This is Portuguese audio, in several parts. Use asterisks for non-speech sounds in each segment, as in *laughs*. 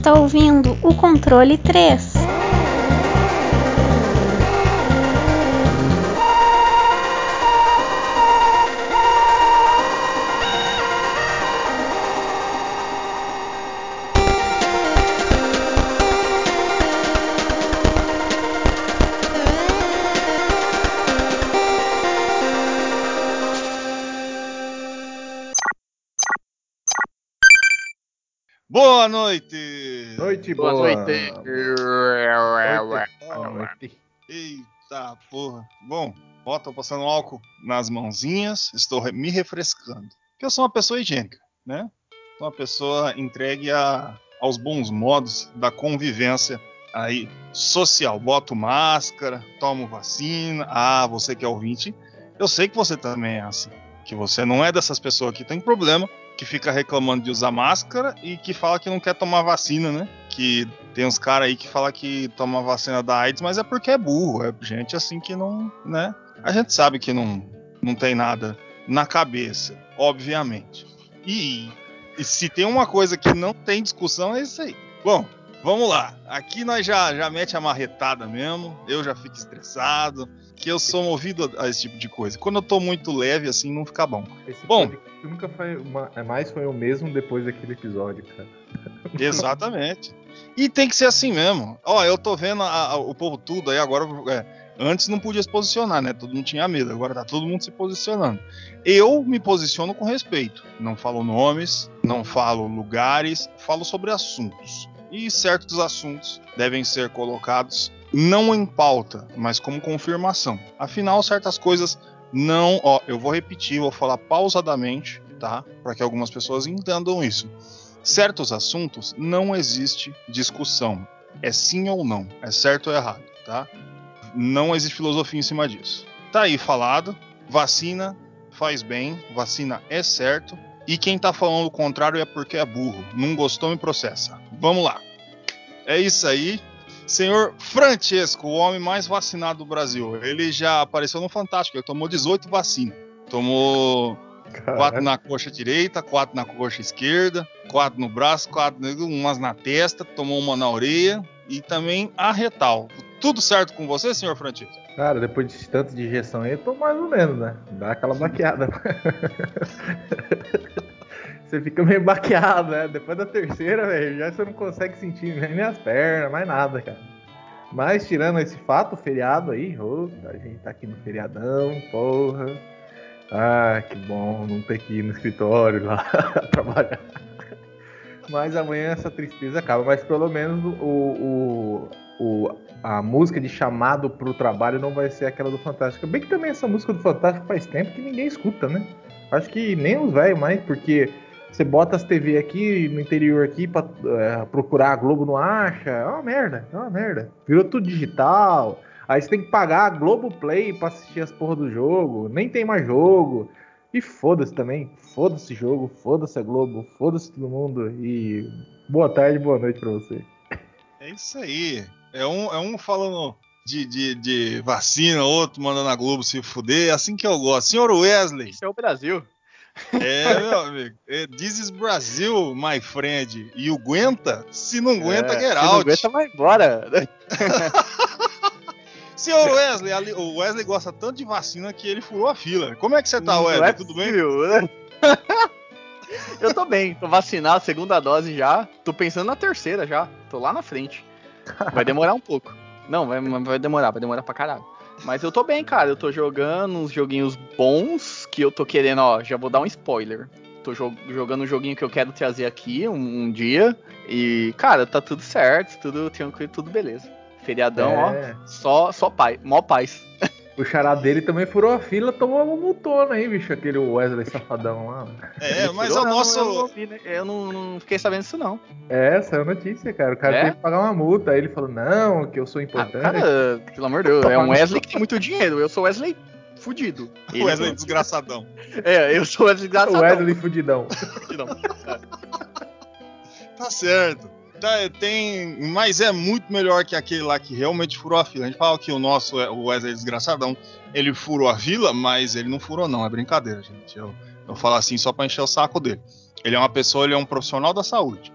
Está ouvindo o controle 3. Boa noite! Noite Boa boa. noite. Boa noite. Eita porra. Bom, ó, tô passando álcool nas mãozinhas, estou me refrescando. Porque eu sou uma pessoa higiênica, né? Sou uma pessoa entregue a- aos bons modos da convivência aí social. Boto máscara, tomo vacina. Ah, você que é ouvinte, eu sei que você também é assim. Que você não é dessas pessoas que tem problema, que fica reclamando de usar máscara e que fala que não quer tomar vacina, né? Que tem uns caras aí que fala que toma vacina da AIDS, mas é porque é burro, é gente assim que não, né? A gente sabe que não, não tem nada na cabeça, obviamente. E, e se tem uma coisa que não tem discussão é isso aí. Bom, vamos lá. Aqui nós já já mete a marretada mesmo. Eu já fico estressado, que eu sou movido a esse tipo de coisa. Quando eu tô muito leve assim, não fica bom. Esse Bom. nunca foi uma, é mais foi o mesmo depois daquele episódio, cara. *laughs* Exatamente. E tem que ser assim mesmo. Ó, eu tô vendo a- a- o povo tudo aí agora. é, antes não podia se posicionar, né? Todo mundo tinha medo. Agora tá todo mundo se posicionando. Eu me posiciono com respeito. Não falo nomes, não falo lugares, falo sobre assuntos. E certos assuntos devem ser colocados não em pauta, mas como confirmação. Afinal, certas coisas não. Ó, eu vou repetir, vou falar pausadamente, tá? Para que algumas pessoas entendam isso certos assuntos não existe discussão. É sim ou não, é certo ou errado, tá? Não existe filosofia em cima disso. Tá aí falado, vacina faz bem, vacina é certo, e quem tá falando o contrário é porque é burro. Não gostou, me processa. Vamos lá. É isso aí. Senhor Francesco, o homem mais vacinado do Brasil. Ele já apareceu no Fantástico, ele tomou 18 vacinas. Tomou Quatro na coxa direita, quatro na coxa esquerda, quatro no braço, quatro umas na testa, tomou uma na orelha e também a retal. Tudo certo com você, senhor Francisco? Cara, depois de tanto de injeção aí, eu tô mais ou menos, né? Dá aquela baqueada. *laughs* você fica meio baqueado, né? Depois da terceira, velho, já você não consegue sentir nem as pernas, mais nada, cara. Mas tirando esse fato, feriado aí, ô, a gente tá aqui no feriadão, porra. Ah, que bom não ter que ir no escritório lá *laughs* trabalhar. Mas amanhã essa tristeza acaba. Mas pelo menos o, o, o, a música de chamado pro trabalho não vai ser aquela do Fantástico. Bem que também essa música do Fantástico faz tempo que ninguém escuta, né? Acho que nem os velhos mais, porque você bota as TV aqui no interior aqui pra é, procurar a Globo não acha. É uma merda, é uma merda. Virou tudo digital. Aí você tem que pagar a Globoplay pra assistir as porra do jogo. Nem tem mais jogo. E foda-se também. Foda-se jogo, foda-se a Globo, foda-se todo mundo. E boa tarde, boa noite pra você. É isso aí. É um, é um falando de, de, de vacina, outro mandando a Globo se fuder. É assim que eu gosto. Senhor Wesley. Esse é o Brasil. É, meu amigo. É, This is Brasil, my friend. E o aguenta? Se não aguenta, É, get se não out. aguenta, vai embora. *laughs* Senhor Wesley, ali- o Wesley gosta tanto de vacina que ele furou a fila. Como é que você tá, Não Wesley? é Tudo bem? né? *laughs* Eu tô bem, tô vacinado, segunda dose já. Tô pensando na terceira já. Tô lá na frente. Vai demorar um pouco. Não, vai, vai demorar, vai demorar pra caralho. Mas eu tô bem, cara. Eu tô jogando uns joguinhos bons que eu tô querendo, ó. Já vou dar um spoiler. Tô jo- jogando um joguinho que eu quero trazer aqui um, um dia. E, cara, tá tudo certo, tudo tranquilo, tudo beleza. Feriadão, É. ó. Só, só paz, mó paz. *laughs* O xará dele também furou a fila, tomou uma multona aí, bicho, aquele Wesley safadão lá. É, mas é o nosso. Eu, não, ouvi, né? Eu não- não fiquei sabendo disso, não. É, saiu notícia, cara. O cara É? teve que pagar uma multa. Aí ele falou, não, que eu sou Ah, importante. cara, pelo amor de Deus, é um Wesley que tem muito dinheiro. Eu sou Wesley fudido. *laughs* Ele Wesley não. desgraçadão. É, eu sou Wesley o desgraçadão. Wesley fudidão. *laughs* Fudidão. Tá certo. Tá, tem, mas é muito melhor que aquele lá que realmente furou a fila. A gente fala que o nosso, é- o Wesley desgraçadão, ele furou a fila, mas ele não furou não, é brincadeira, gente. Eu, eu falo assim só pra encher o saco dele. Ele é uma pessoa, ele é um profissional da saúde.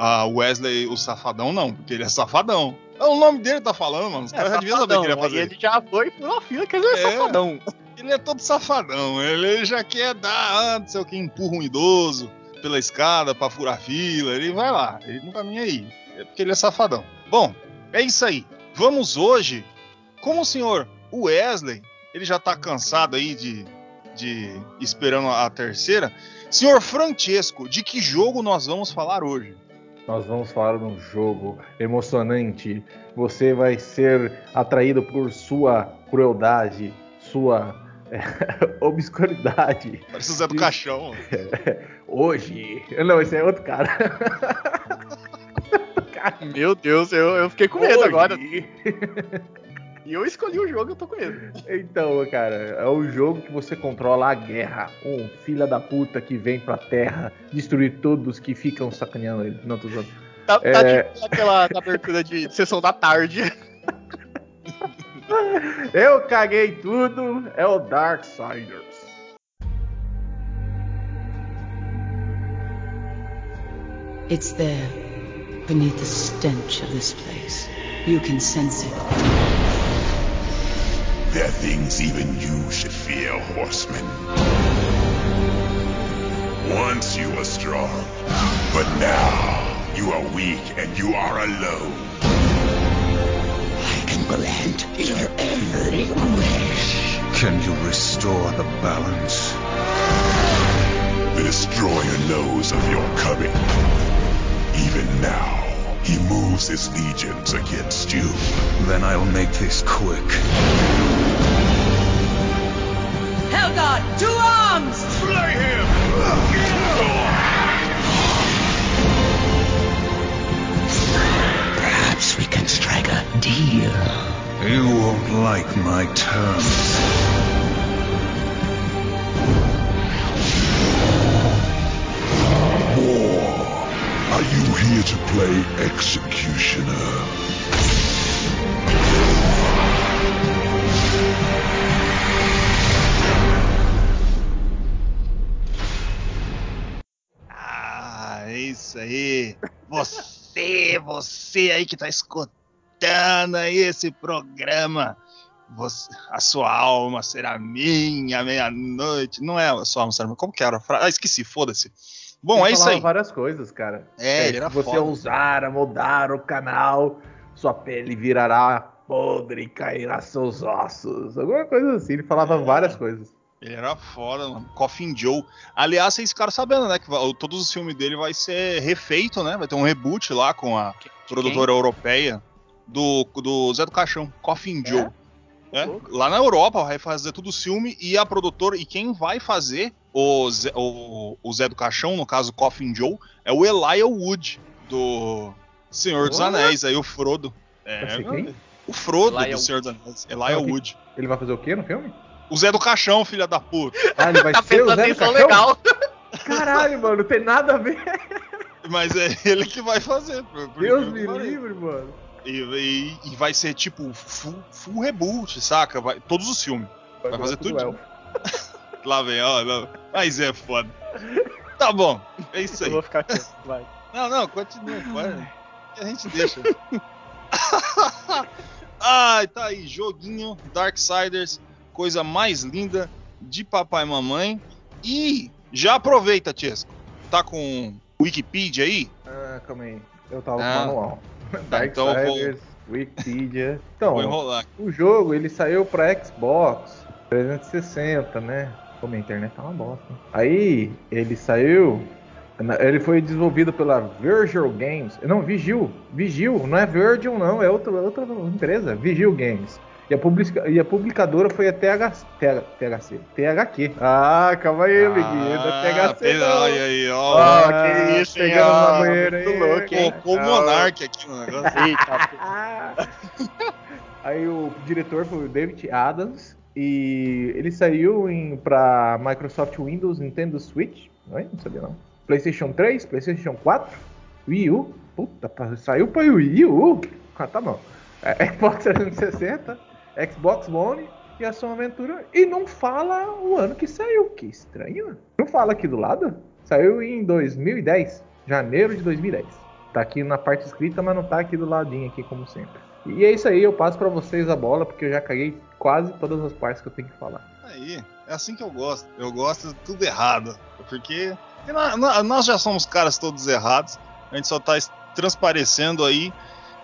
a Wesley, o safadão, não, porque ele é safadão. É o nome dele tá falando, mano. Os É, caras já deviam saber que ele ia safadão, fazer. Ele já foi por uma fila que ele é, É. safadão. Ele é todo safadão. Ele já quer dar, ah, não sei o que, empurra um idoso pela escada pra furar fila. Ele vai lá, ele não tá nem aí. É porque ele é safadão. Bom, é isso aí. Vamos hoje, como o senhor Wesley, ele já tá cansado aí de, de esperando a terceira. Senhor Francesco, de que jogo nós vamos falar hoje? Nós vamos falar de um jogo emocionante. Você vai ser atraído por sua crueldade, sua é, *laughs* obscuridade. Parece o Zé do. Caixão. *laughs* Hoje. Não, esse é outro *laughs* cara. Meu Deus, eu, eu fiquei com medo Hoje. agora. E eu escolhi o jogo, eu tô com medo. Então, cara, é o jogo que você controla a guerra. Um filho da puta que vem pra terra destruir todos que ficam sacaneando ele. Não, tô zoando. Tá, tá É. tipo aquela abertura de, de sessão da tarde. *laughs* Eu caguei tudo, é o Darksiders. It's there, beneath the stench of this place. You can sense it. There are things even you should fear, horsemen. Once you were strong, but now you are weak and you are alone. I can grant your every wish. Can you restore the balance? The destroyer knows of your coming. Even now, he moves his legions against you. Then I'll make this quick. Helgard, to arms! Slay him! Perhaps we can strike a deal. You won't like my terms. Here to play executioner? Ah, é isso aí. Você, você aí que tá escutando aí esse programa. Você- a sua alma será minha meia-noite. Não é a sua alma será minha. Como que era a frase? Ah, esqueci, foda-se. Bom, Ele é isso falava aí. várias coisas, cara. É, ele era se você foda. ousar a mudar o canal, sua pele virará podre e cairá seus ossos. Alguma coisa assim. Ele falava É. várias coisas. Ele era foda, mano. Coffin Joe. Aliás, vocês ficaram sabendo, né? Que todos os filmes dele vai ser refeito, né? Vai ter um reboot lá com a produtora europeia do, do Zé do Caixão, Coffin Joe. É, lá na Europa vai fazer tudo o filme e a produtora e quem vai fazer o Zé, o, o Zé do Caixão, no caso Coffin Joe, é o Elijah Wood do Senhor dos. Anéis, aí o Frodo. É, Vai quem? o Frodo Elijah do Senhor dos Anéis, Elijah Ah. Wood. Ele vai fazer o quê no filme? O Zé do Caixão, filha da puta. Ah, ele vai *laughs* Tá ser o Zé do atenção Caixão? legal. Caralho, mano, não tem nada a ver. Mas é ele que vai fazer. por- por Deus me livre, mano. E, e- e vai ser tipo full, full reboot, saca? Vai, todos os filmes. Vai fazer tudo tudo. *laughs* Lá vem, ó. Não. Mas é foda. Tá bom, é isso Eu aí. vou ficar aqui, vai. Não, não, continua, *laughs* vai. A gente deixa. *laughs* Ai, tá aí, joguinho Darksiders, coisa mais linda de papai e mamãe. E já aproveita, Tiesco. Tá com Wikipedia aí? Ah, calma aí. Eu tava Ah. com o manual. Tá, então eu vou- Darksiders, Wikipedia. Então, Vou enrolar. o jogo ele saiu pra Xbox 360, né? Como a internet tá uma bosta. Aí ele saiu. Ele foi desenvolvido pela Virgil Games. Não, Vigil. Vigil, não é Virgil, não, é outra, outra empresa. Vigil Games. E a, publica- e a publicadora foi a TH, TH, THC. THQ. Ah, calma aí, amiguinho. Não é THC. pera- não. Olha aí, ó. Ah, que isso, hein, pegando ó, na banheira aí. muito louco, hein? Colocou o Monark aqui no negócio. Eita, *laughs* Ah. Aí o diretor foi o David Adams e ele saiu para Microsoft Windows, Nintendo Switch, não, é? não sabia não. PlayStation 3, PlayStation 4, Wii U, puta, saiu para Wii U. Ah, tá bom. É, *laughs* Xbox 360, Xbox One e a sua aventura e não fala o ano que saiu, que estranho. Não fala aqui do lado. Saiu em 2010, janeiro de 2010. Tá aqui na parte escrita, mas não tá aqui do ladinho aqui como sempre. E é isso aí, eu passo para vocês a bola porque eu já caguei quase todas as partes que eu tenho que falar. Aí, é assim que eu gosto. Eu gosto de tudo errado. Porque nós já somos caras todos errados. A gente só tá transparecendo aí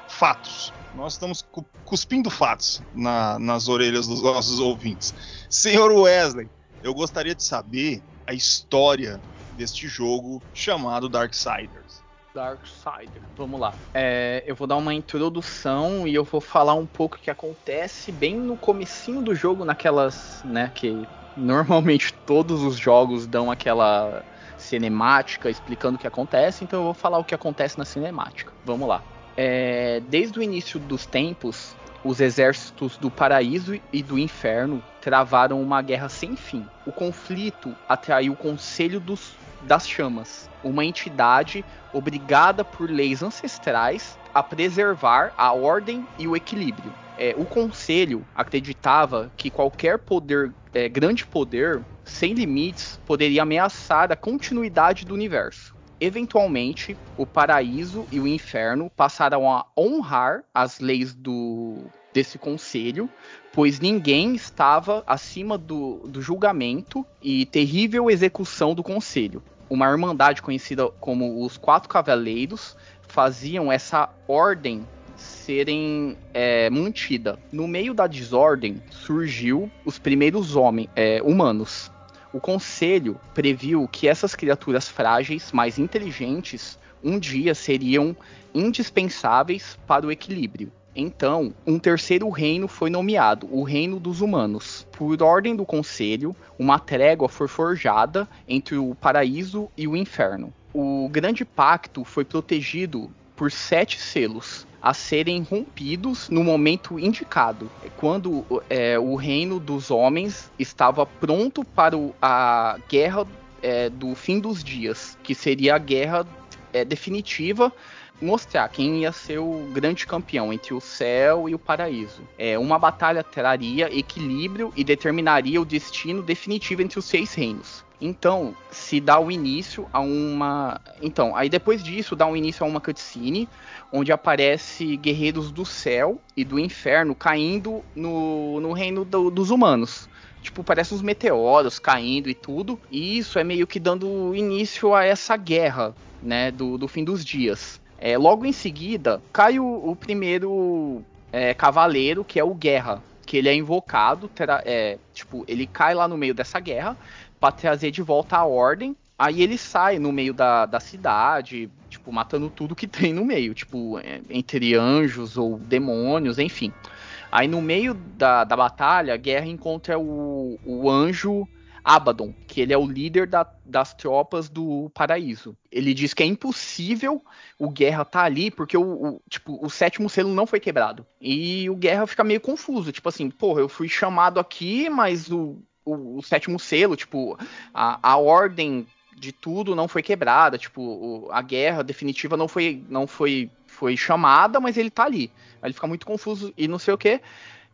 fatos. Nós estamos cuspindo fatos na, nas orelhas dos nossos ouvintes. Senhor Wesley, eu gostaria de saber a história deste jogo chamado Darksiders. Darksider. Vamos lá. É, eu vou dar uma introdução e eu vou falar um pouco o que acontece bem no comecinho do jogo, naquelas, né, que normalmente *laughs* todos os jogos dão aquela cinemática explicando o que acontece, então eu vou falar o que acontece na cinemática. Vamos lá. É, desde o início dos tempos, os exércitos do paraíso e do inferno travaram uma guerra sem fim. O conflito atraiu o Conselho dos, das Chamas, uma entidade obrigada por leis ancestrais a preservar a ordem e o equilíbrio. É, o conselho acreditava que qualquer poder, é, grande poder, sem limites, poderia ameaçar a continuidade do universo. Eventualmente, o paraíso e o inferno passaram a honrar as leis do, desse conselho, pois ninguém estava acima do, do julgamento e terrível execução do conselho uma irmandade conhecida como os Quatro Cavaleiros faziam essa ordem serem é, mantida. No meio da desordem surgiu os primeiros homens é, humanos. O conselho previu que essas criaturas frágeis, mais inteligentes, um dia seriam indispensáveis para o equilíbrio. Então, um terceiro reino foi nomeado, o Reino dos Humanos. Por ordem do Conselho, uma trégua foi forjada entre o paraíso e o inferno. O Grande Pacto foi protegido por sete selos a serem rompidos no momento indicado, quando é, o reino dos homens estava pronto para o, a guerra é, do fim dos dias, que seria a guerra é, definitiva mostrar quem ia ser o grande campeão entre o céu e o paraíso. É, uma batalha traria equilíbrio e determinaria o destino definitivo entre os seis reinos. Então, se dá o início a uma. Então, aí depois disso dá o um início a uma cutscene onde aparece guerreiros do céu e do inferno caindo no, no reino do, dos humanos. Tipo, parece uns meteoros caindo e tudo. E isso é meio que dando início a essa guerra, né? Do, do fim dos dias. É, logo em seguida, cai o, o primeiro é, cavaleiro, que é o Guerra. Que ele é invocado, é, tipo, ele cai lá no meio dessa guerra para trazer de volta a ordem. Aí ele sai no meio da, da cidade, tipo, matando tudo que *laughs* tem no meio, tipo, é, entre anjos ou demônios, enfim. Aí no meio da, da batalha, a guerra encontra o, o anjo Abaddon, que ele é o líder da, das tropas do paraíso. Ele diz que é impossível o Guerra tá ali porque o, o, tipo, o sétimo selo não foi quebrado. E o Guerra fica meio confuso, tipo assim, porra, eu fui chamado aqui, mas o, o, o sétimo selo, tipo, a, a ordem de tudo não foi quebrada, tipo, a guerra definitiva não foi não foi foi chamada, mas ele tá ali. Aí ele fica muito confuso e não sei o que.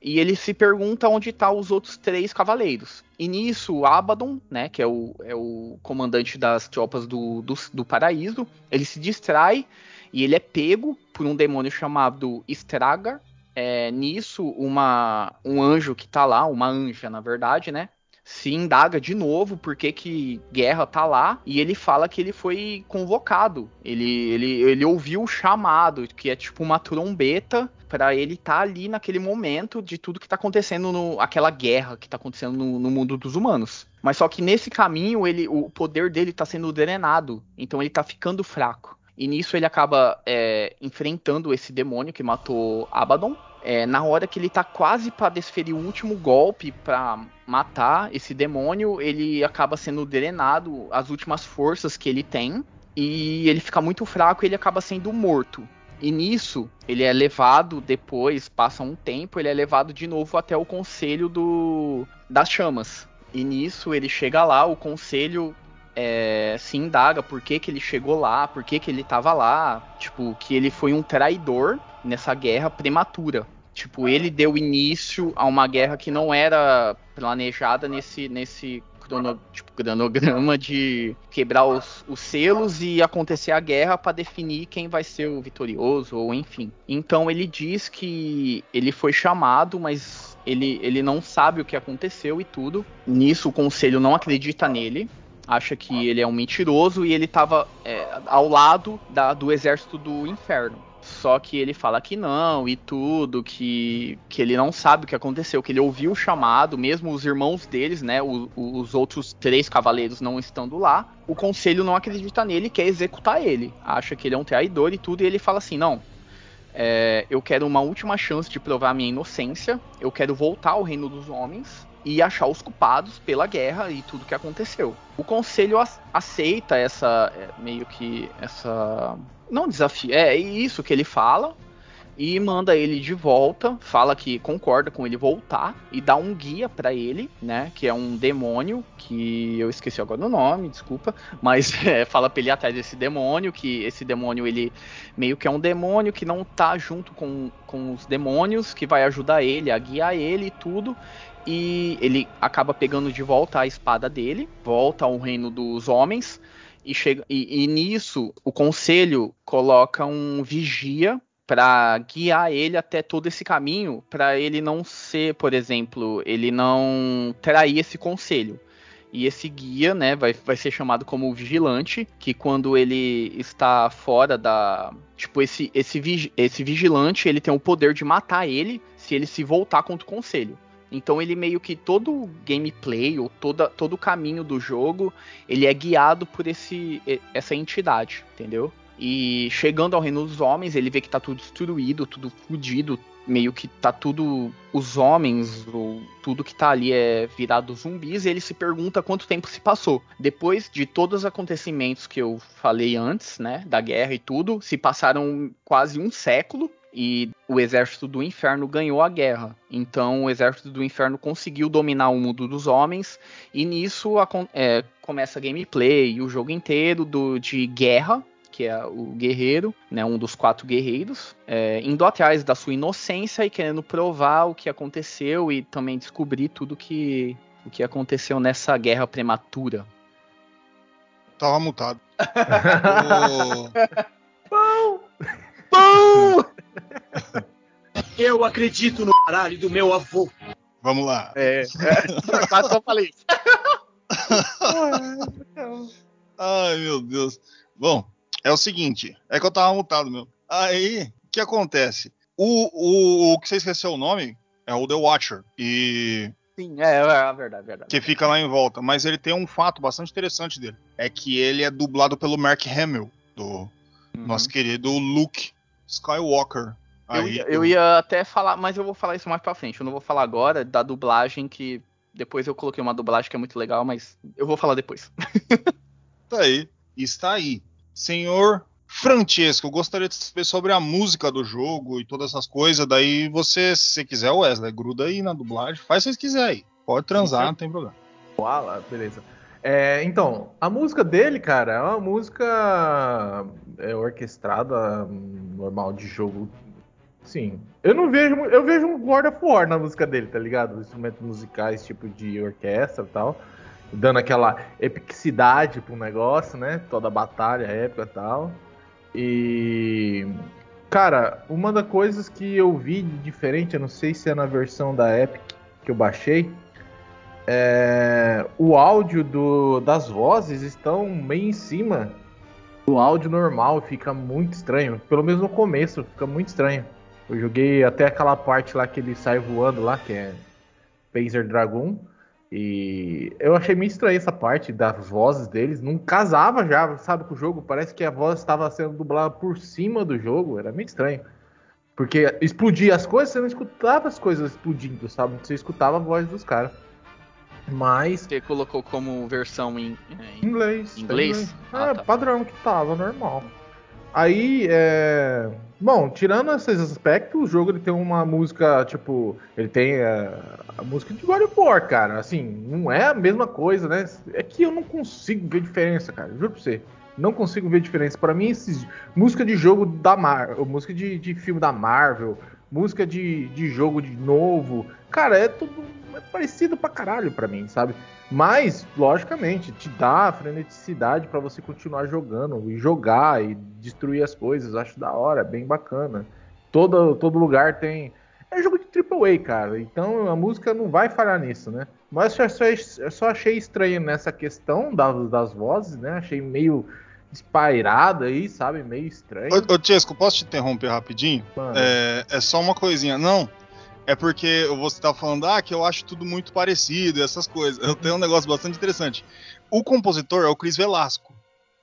E ele se pergunta onde tá os outros três cavaleiros. E nisso, Abaddon, né, que é o, é o comandante das tropas do, do, do paraíso, ele se distrai e ele é pego por um demônio chamado Stragar. É, nisso, uma, um anjo que tá lá, uma anja, na verdade, né? se indaga de novo por que, que Guerra tá lá e ele fala que ele foi convocado. Ele, ele, ele ouviu o chamado, que é tipo uma trombeta para ele estar tá ali naquele momento de tudo que tá acontecendo no aquela guerra que tá acontecendo no, no, mundo dos humanos. Mas só que nesse caminho ele o poder dele tá sendo drenado, então ele tá ficando fraco. E nisso ele acaba é, enfrentando esse demônio que matou Abaddon é, na hora que ele tá quase para desferir o último golpe para matar esse demônio, ele acaba sendo drenado as últimas forças que ele tem e ele fica muito fraco e ele acaba sendo morto. E nisso, ele é levado depois, passa um tempo, ele é levado de novo até o conselho do das chamas. E nisso ele chega lá, o conselho é, se indaga por que, que ele chegou lá, por que, que ele tava lá, tipo, que ele foi um traidor nessa guerra prematura. Tipo, ele deu início a uma guerra que não era planejada nesse, nesse crono, tipo, cronograma de quebrar os, os selos e acontecer a guerra para definir quem vai ser o vitorioso, ou enfim. Então ele diz que ele foi chamado, mas ele, ele não sabe o que aconteceu e tudo. Nisso o conselho não acredita nele. Acha que ele é um mentiroso e ele estava é, ao lado da, do exército do inferno. Só que ele fala que não e tudo, que, que ele não sabe o que aconteceu, que ele ouviu o chamado, mesmo os irmãos deles, né, os, os outros três cavaleiros não estando lá. O conselho não acredita nele e quer executar ele. Acha que ele é um traidor e tudo, e ele fala assim: não, é, eu quero uma última chance de provar minha inocência, eu quero voltar ao reino dos homens e achar os culpados pela guerra e tudo que aconteceu. O conselho aceita essa é, meio que essa não desafio, é isso que ele fala e manda ele de volta, fala que concorda com ele voltar e dá um guia para ele, né, que é um demônio que eu esqueci agora o nome, desculpa, mas *laughs* é, fala para ele atrás desse demônio, que esse demônio ele meio que é um demônio que não tá junto com, com os demônios, que vai ajudar ele a guiar ele e tudo. E ele acaba pegando de volta a espada dele, volta ao reino dos homens, e, chega, e, e nisso o conselho coloca um vigia para guiar ele até todo esse caminho, para ele não ser, por exemplo, ele não trair esse conselho. E esse guia, né, vai, vai ser chamado como vigilante, que quando ele está fora da. Tipo, esse, esse, esse vigilante, ele tem o poder de matar ele se ele se voltar contra o conselho. Então ele meio que todo o gameplay ou toda, todo o caminho do jogo, ele é guiado por esse, essa entidade, entendeu? E chegando ao reino dos homens, ele vê que tá tudo destruído, tudo fodido, meio que tá tudo. Os homens, ou tudo que tá ali é virado zumbis, e ele se pergunta quanto tempo se passou. Depois de todos os acontecimentos que eu falei antes, né? Da guerra e tudo, se passaram quase um século. E o exército do inferno ganhou a guerra. Então o exército do inferno conseguiu dominar o mundo dos homens. E nisso é, começa a gameplay e o jogo inteiro do, de guerra que é o guerreiro, né, um dos quatro guerreiros, é, indo atrás da sua inocência e querendo provar o que aconteceu e também descobrir tudo que, o que aconteceu nessa guerra prematura. Tava mutado. *laughs* Pão! Pão! *laughs* *laughs* Eu acredito no caralho do meu avô. Vamos lá. É, é quase eu falei isso. *laughs* Ai, meu Deus. Bom, é o seguinte, é que eu tava mutado, meu. Aí, o que acontece? O, o, o que você esqueceu o nome é o The Watcher. E. Sim, é, é verdade, é verdade. Que fica lá em volta. Mas ele tem um fato bastante interessante dele. É que ele é dublado pelo Mark Hamill, do uhum. nosso querido Luke Skywalker. Eu, Aí, ia, eu ia até falar, mas eu vou falar isso mais pra frente. Eu não vou falar agora da dublagem que. Depois eu coloquei uma dublagem que é muito legal, mas eu vou falar depois. *laughs* tá aí. Está aí. Senhor Francesco, eu gostaria de saber sobre a música do jogo e todas essas coisas. Daí você, se você quiser, Wesley, gruda aí na dublagem, faz se você quiser aí. Pode transar, não tem problema. Uala, beleza. É, então, a música dele, cara, é uma música é, orquestrada normal de jogo. Sim. Eu não vejo. Eu vejo um God of War na música dele, tá ligado? Instrumentos musicais, tipo de orquestra e tal dando aquela epicidade pro negócio, né? Toda a batalha épica e tal. E. Cara, uma das coisas que eu vi de diferente, eu não sei se é na versão da Epic que eu baixei, é... o áudio do... das vozes estão meio em cima do áudio normal, fica muito estranho. Pelo menos no começo, fica muito estranho. Eu joguei até aquela parte lá que ele sai voando lá, que é Panzer Dragon. E eu achei meio estranho essa parte das vozes deles. Não casava já, sabe, com o jogo. Parece que a voz estava sendo dublada por cima do jogo. Era meio estranho. Porque explodia as coisas, você não escutava as coisas explodindo, sabe? Você escutava a voz dos caras. Mas. Você colocou como versão em, em inglês. Inglês? Ah, é, tá. padrão que tava, normal. Aí, é... Bom, tirando esses aspectos, o jogo ele tem uma música, tipo, ele tem é, a música de God of War, cara. Assim, não é a mesma coisa, né? É que eu não consigo ver diferença, cara. Juro pra você. Não consigo ver diferença. Para mim, esses música de jogo da Marvel, música de, de filme da Marvel, música de, de jogo de novo. Cara, é tudo é parecido pra caralho pra mim, sabe? Mas, logicamente, te dá a freneticidade para você continuar jogando e jogar e destruir as coisas. Acho da hora, bem bacana. Todo, todo lugar tem. É jogo de AAA, cara. Então a música não vai falhar nisso, né? Mas eu só, eu só achei estranho nessa questão das, das vozes, né? Achei meio espairado aí, sabe? Meio estranho. Ô, ô Tiesco, posso te interromper rapidinho? É, é, só uma coisinha. Não, é porque você tá falando, ah, que eu acho tudo muito parecido, essas coisas. Eu tenho um negócio bastante interessante. O compositor é o Chris Velasco.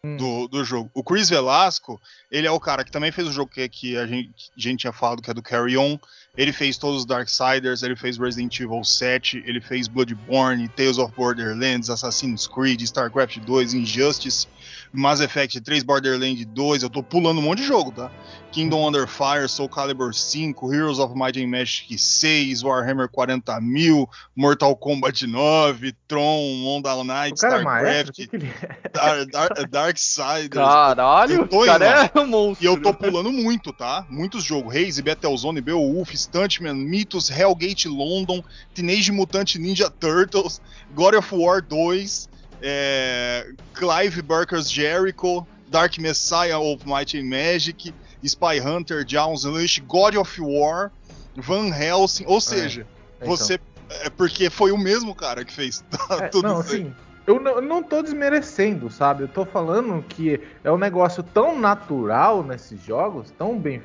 Hum. Do, do jogo. O Chris Velasco, ele é o cara que também fez o jogo que, que a, gente, a gente tinha falado, que é do Carry On. Ele fez todos os Darksiders, ele fez Resident Evil 7, ele fez Bloodborne, Tales of Borderlands, Assassin's Creed, StarCraft 2, Injustice. Mass Effect 3, Borderlands 2, eu tô pulando um monte de jogo, tá? Kingdom Under Fire, Soul Calibur 5, Heroes of Might and Magic 6, Warhammer 40.000, Mortal Kombat 9, Tron, Monda Knight, StarCraft, é Dark, Dark, Darksiders. Caralho, o cara é um monstro. E eu tô pulando muito, tá? Muitos jogos, Haze, Battlezone, Beowulf, Stuntman, Mythos, Hellgate London, Teenage Mutant Ninja Turtles, God of War 2, é, Clive Barker's Jericho, Dark Messiah of Might and Magic, Spy Hunter, Jones Unleashed, God of War, Van Helsing, ou é, seja, é, então. você é porque foi o mesmo cara que fez *laughs* é, tudo não, isso. Assim, eu não, eu não tô desmerecendo, sabe? Eu tô falando que é um negócio tão natural nesses jogos, tão bem,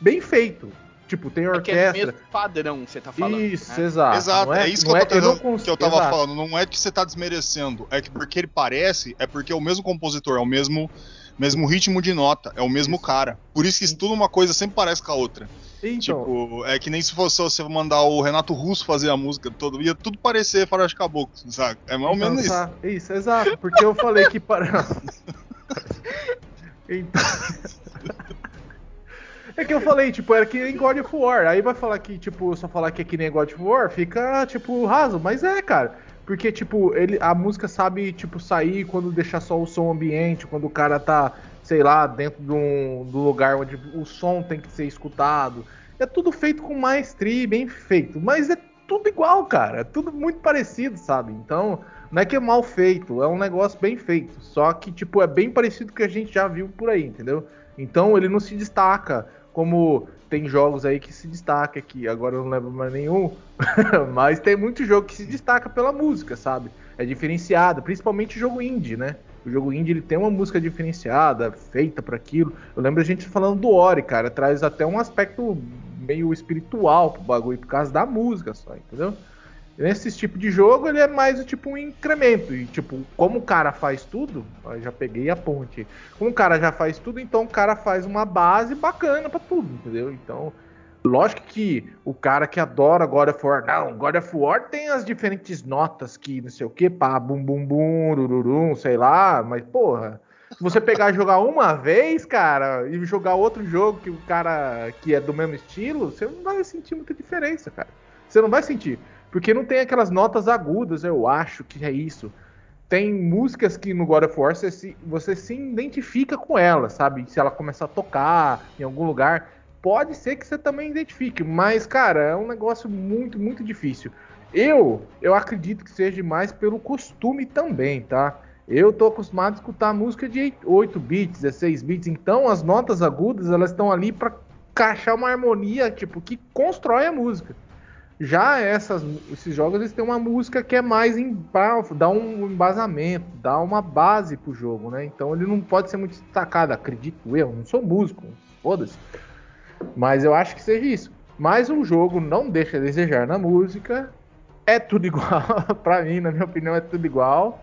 bem feito. Tipo, tem orquestra. É que é mesmo padrão você tá falando. Isso, né? exato. Exato, é, é, isso que eu, é, tentando, cons... que eu tava exato. falando. Não é que você tá desmerecendo, é que porque ele parece, é porque é o mesmo compositor, é o mesmo, mesmo ritmo de nota, é o mesmo cara. Por isso que tudo uma coisa sempre parece com a outra. Então, tipo, é que nem se fosse você mandar o Renato Russo fazer a música todo, ia tudo parecer Faroeste Caboclo, sabe? É mais ou então, menos tá, isso. Isso, exato, porque eu falei que para. *laughs* então... É que eu falei, tipo, era que nem God of War. Aí vai falar que, tipo, só falar que é que nem God of War, fica, tipo, raso. Mas é, cara. Porque, tipo, ele, a música sabe, tipo, sair quando deixar só o som ambiente, quando o cara tá, sei lá, dentro de um, do lugar onde o som tem que ser escutado. É tudo feito com maestria, bem feito. Mas é tudo igual, cara. É tudo muito parecido, sabe? Então, não é que é mal feito, é um negócio bem feito. Só que, tipo, é bem parecido com o que a gente já viu por aí, entendeu? Então ele não se destaca como tem jogos aí que se destaca aqui, agora eu não lembro mais nenhum, *laughs* mas tem muito jogo que se destaca pela música, sabe? É diferenciada, principalmente o jogo indie, né? O jogo indie ele tem uma música diferenciada, feita para aquilo. Eu lembro a gente falando do Ori, cara, traz até um aspecto meio espiritual pro bagulho por causa da música só, entendeu? Nesse tipo de jogo, ele é mais tipo um incremento. E, tipo, como o cara faz tudo, já peguei a ponte. Como o cara já faz tudo, então o cara faz uma base bacana para tudo, entendeu? Então, lógico que o cara que adora God of War, não, God of War tem as diferentes notas que não sei o que, pá, bum bum bum, ururum, sei lá, mas porra. Se você pegar e jogar uma vez, cara, e jogar outro jogo que o cara que é do mesmo estilo, você não vai sentir muita diferença, cara. Você não vai sentir. Porque não tem aquelas notas agudas, eu acho que é isso. Tem músicas que no God of War você se, você se identifica com ela, sabe? Se ela começar a tocar em algum lugar, pode ser que você também identifique, mas cara, é um negócio muito, muito difícil. Eu, eu acredito que seja mais pelo costume também, tá? Eu tô acostumado a escutar música de 8 bits, 16 bits, então as notas agudas, elas estão ali para encaixar uma harmonia, tipo, que constrói a música. Já essas, esses jogos eles têm uma música que é mais em, dá um embasamento, dá uma base pro jogo, né? Então ele não pode ser muito destacado, acredito eu. Não sou músico, foda-se. Mas eu acho que seja isso. Mas o jogo não deixa a desejar na música. É tudo *laughs* igual, pra mim, na minha opinião, é tudo igual.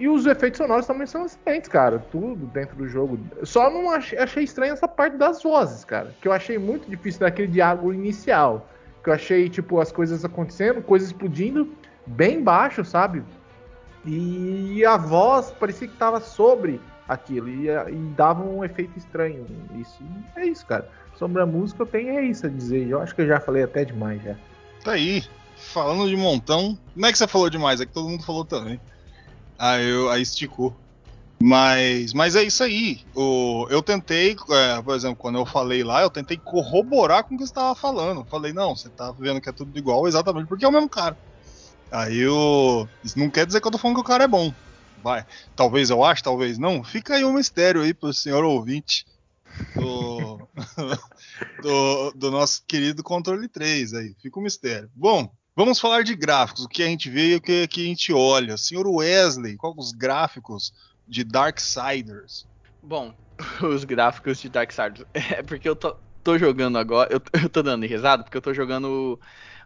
E os efeitos sonoros também são excelentes, cara. Tudo dentro do jogo. Só não achei, achei estranho essa parte das vozes, cara. Que eu achei muito difícil daquele diálogo inicial que eu achei, tipo, as coisas acontecendo, coisas explodindo, bem baixo, sabe? E a voz parecia que tava sobre aquilo e, e dava um efeito estranho. Isso é isso, cara. Sobre a música eu tenho é isso a dizer. Eu acho que eu já falei até demais já. Tá aí. Falando de montão. Como é que você falou demais? É que todo mundo falou também. Aí, eu, aí esticou. Mas, mas é isso aí. O, eu tentei, é, por exemplo, quando eu falei lá, eu tentei corroborar com o que você estava falando. Falei, não, você tá vendo que é tudo igual, exatamente porque é o mesmo cara. Aí eu. Isso não quer dizer que eu tô falando que o cara é bom. Vai. Talvez eu ache, talvez não. Fica aí um mistério aí pro senhor ouvinte do, *laughs* do, do nosso querido controle 3 aí. Fica um mistério. Bom, Vamos falar de gráficos, o que a gente vê e o que, a gente olha. Senhor Wesley, quais os gráficos de Darksiders? Bom, *laughs* os gráficos de Darksiders. *laughs* É porque eu tô, tô jogando agora. Eu, *laughs* eu tô dando risada porque eu tô jogando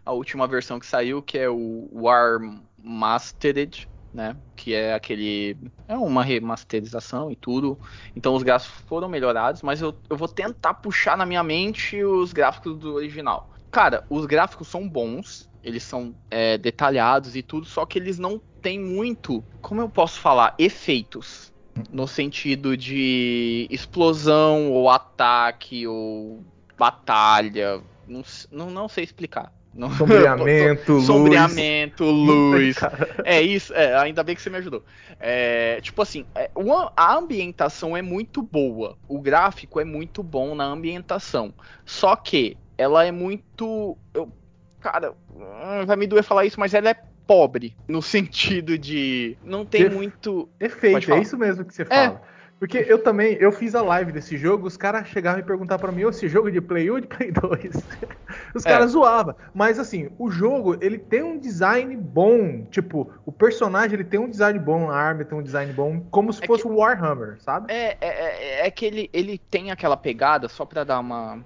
a última versão que saiu, que é o War Mastered, né? Que é aquele. É uma remasterização e tudo. Então os gráficos foram melhorados, mas eu, eu vou tentar puxar na minha mente os gráficos do original. Cara, os gráficos são bons, eles são é, detalhados e tudo, só que eles não têm muito, como eu posso falar, efeitos. No sentido de explosão, ou ataque, ou batalha. Não, não, não sei explicar. Não, *laughs* sombreamento, luz. Sombreamento, *laughs* luz. é isso, é, ainda bem que você me ajudou. É, tipo assim, é, a ambientação é muito boa. O gráfico é muito bom na ambientação. Só que ela é muito. Eu, cara, hum, vai me doer falar isso, mas ela é pobre no *laughs* sentido de não tem Def muito efeito. É isso mesmo que você fala. É. Porque eu também, eu fiz a live desse jogo, os caras chegavam e perguntavam para mim, esse jogo de Play 1 ou de Play 2? *laughs* Os é. caras zoavam. Mas assim, o jogo, ele tem um design bom. Tipo, o personagem, ele tem um design bom, a arma tem um design bom, como se é fosse o que... Warhammer, sabe? É, é, é, é que ele, ele tem aquela pegada, só pra dar uma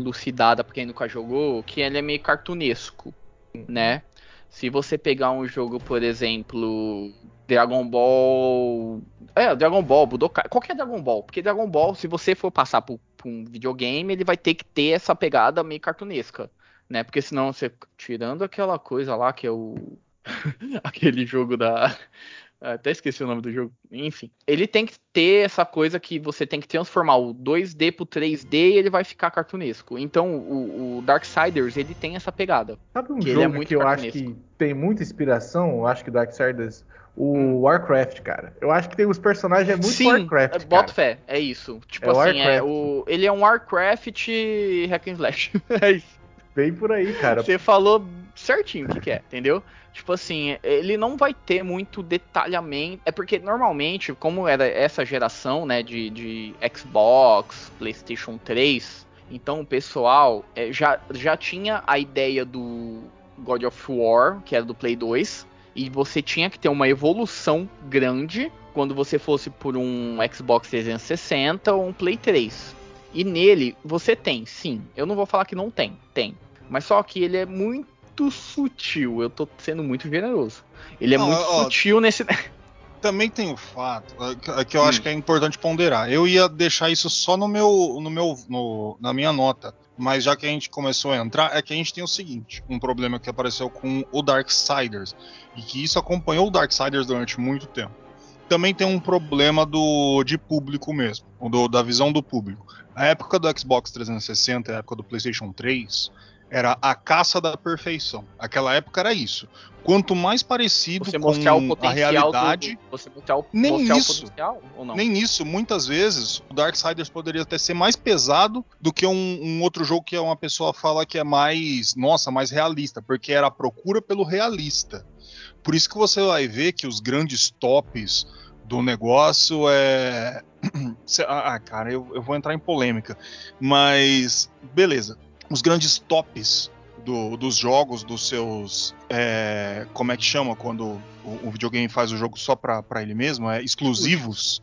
lucidada pra quem nunca jogou, que ele é meio cartunesco, né? Se você pegar um jogo, por exemplo, Dragon Ball. É, Dragon Ball, Budokai. Qualquer Dragon Ball. Porque Dragon Ball, se você for passar por, por um videogame, ele vai ter que ter essa pegada meio cartunesca. Né? Porque senão você. Tirando aquela coisa lá que é o. *laughs* aquele jogo da. Até esqueci o nome do jogo. Enfim. Ele tem que ter essa coisa que você tem que transformar o 2D pro 3D e ele vai ficar cartunesco. Então, o, o Darksiders, ele tem essa pegada. Sabe um que jogo é que eu acho que tem muita inspiração? Eu acho que Darksiders. O hum. Warcraft, cara. Eu acho que tem os personagens é muito Sim, Warcraft. Bota fé, é isso. Tipo é assim, é o, ele é um Warcraft hack and slash. *laughs* é isso. Bem por aí, cara. Você falou certinho o que, que é, entendeu? Tipo assim, ele não vai ter muito detalhamento. É porque normalmente, como era essa geração, né, de, de Xbox, PlayStation 3, então o pessoal é, já, já tinha a ideia do God of War, que era do Play 2, e você tinha que ter uma evolução grande quando você fosse por um Xbox 360 ou um Play 3. E nele você tem, sim. Eu não vou falar que não tem, tem. Mas só que ele é muito sutil. Eu tô sendo muito generoso. Ele é não, muito ó, sutil nesse. Também tem o fato que eu hum. acho que é importante ponderar. Eu ia deixar isso só no meu, no meu, no, na minha nota. Mas já que a gente começou a entrar, é que a gente tem o seguinte: um problema que apareceu com o Darksiders. E que isso acompanhou o Darksiders durante muito tempo também tem um problema do de público mesmo, do, da visão do público. A época do Xbox 360, a época do PlayStation 3, era a caça da perfeição. Aquela época era isso. Quanto mais parecido você com a realidade, do, você mostrar o, nem mostrar isso, o potencial ou não? Nem isso. Muitas vezes o Darksiders poderia até ser mais pesado do que um, um, outro jogo que uma pessoa fala que é mais, nossa, mais realista, porque era a procura pelo realista. Por isso que você vai ver que os grandes tops do negócio é. *clears throat* ah, cara, eu, eu vou entrar em polêmica. Mas, beleza. Os grandes tops do, dos jogos, dos seus. É, como é que chama quando o, o, videogame faz o jogo só pra ele mesmo? É exclusivos.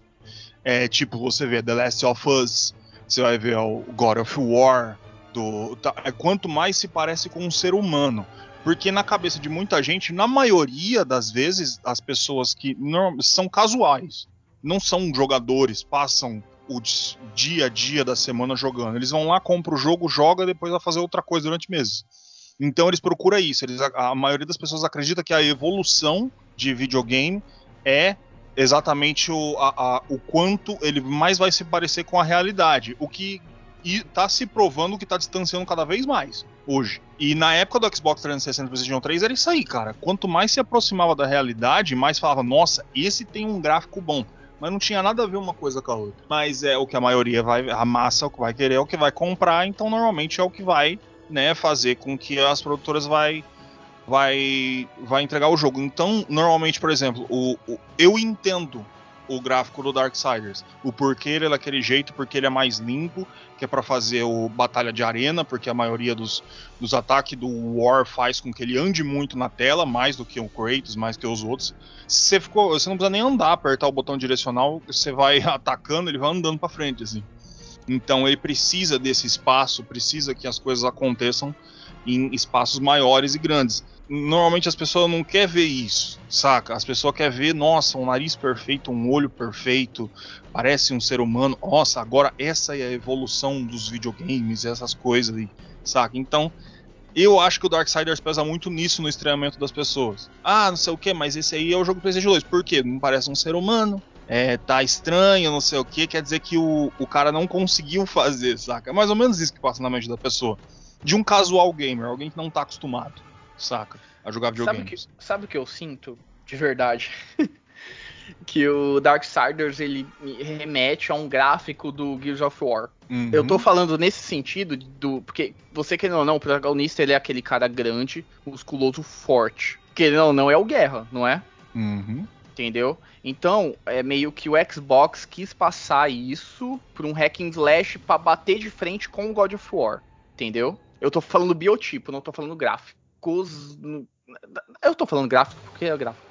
É tipo, você vê The Last of Us, você vai ver o God of War. Do, tá, é, quanto mais se parece com um ser humano. Porque na cabeça de muita gente, na maioria das vezes, as pessoas que não, são casuais, não são jogadores, passam o dia a dia da semana jogando. Eles vão lá, compram o jogo, joga, depois vai fazer outra coisa durante meses. Então eles procuram isso. Eles, a, a maioria das pessoas acredita que a evolução de videogame é exatamente o, a, a, o quanto ele mais vai se parecer com a realidade. O que está se provando que está distanciando cada vez mais hoje. E na época do Xbox 360 e PlayStation 3 era isso aí, cara. Quanto mais se aproximava da realidade, mais falava, nossa, esse tem um gráfico bom. Mas não tinha nada a ver uma coisa com a outra. Mas é o que a maioria vai, a massa é o que vai querer, é o que vai comprar, então normalmente é o que vai, né, fazer com que as produtoras vai vai vai entregar o jogo. Então, normalmente, por exemplo, o, o eu entendo o gráfico do Darksiders. O porquê ele é daquele jeito, porque ele é mais limpo, que é para fazer o batalha de arena, porque a maioria dos, dos ataques do War faz com que ele ande muito na tela, mais do que o Kratos, mais que os outros. Você ficou, você não precisa nem andar, apertar o botão direcional, você vai *laughs* atacando, ele vai andando para frente assim. Então ele precisa desse espaço, precisa que as coisas aconteçam em espaços maiores e grandes normalmente as pessoas não querem ver isso, saca? As pessoas querem ver, nossa, um nariz perfeito, um olho perfeito, parece um ser humano. Nossa, agora essa é a evolução dos videogames, essas coisas aí, saca? Então, eu acho que o Darksiders pesa muito nisso no estreamento das pessoas. Ah, não sei o que, mas esse aí é o jogo PlayStation 2. Por quê? Não parece um ser humano, é, tá estranho, não sei o que, quer dizer que o, o cara não conseguiu fazer, saca? É mais ou menos isso que passa na mente da pessoa. De um casual gamer, alguém que não tá acostumado saca? A jogar videogames. Sabe o que, sabe o que eu sinto? De verdade. *laughs* que o Darksiders ele me remete a um gráfico do Gears of War. Uhum. Eu tô falando nesse sentido do porque você querendo ou não, o protagonista ele é aquele cara grande, musculoso, forte. Querendo ou não é o Guerra, não é? Uhum. Entendeu? Então, é meio que o Xbox quis passar isso por um hack and slash pra bater de frente com o God of War. Entendeu? Eu tô falando biotipo, não tô falando gráfico gráficos. Eu tô falando gráfico porque é gráfico.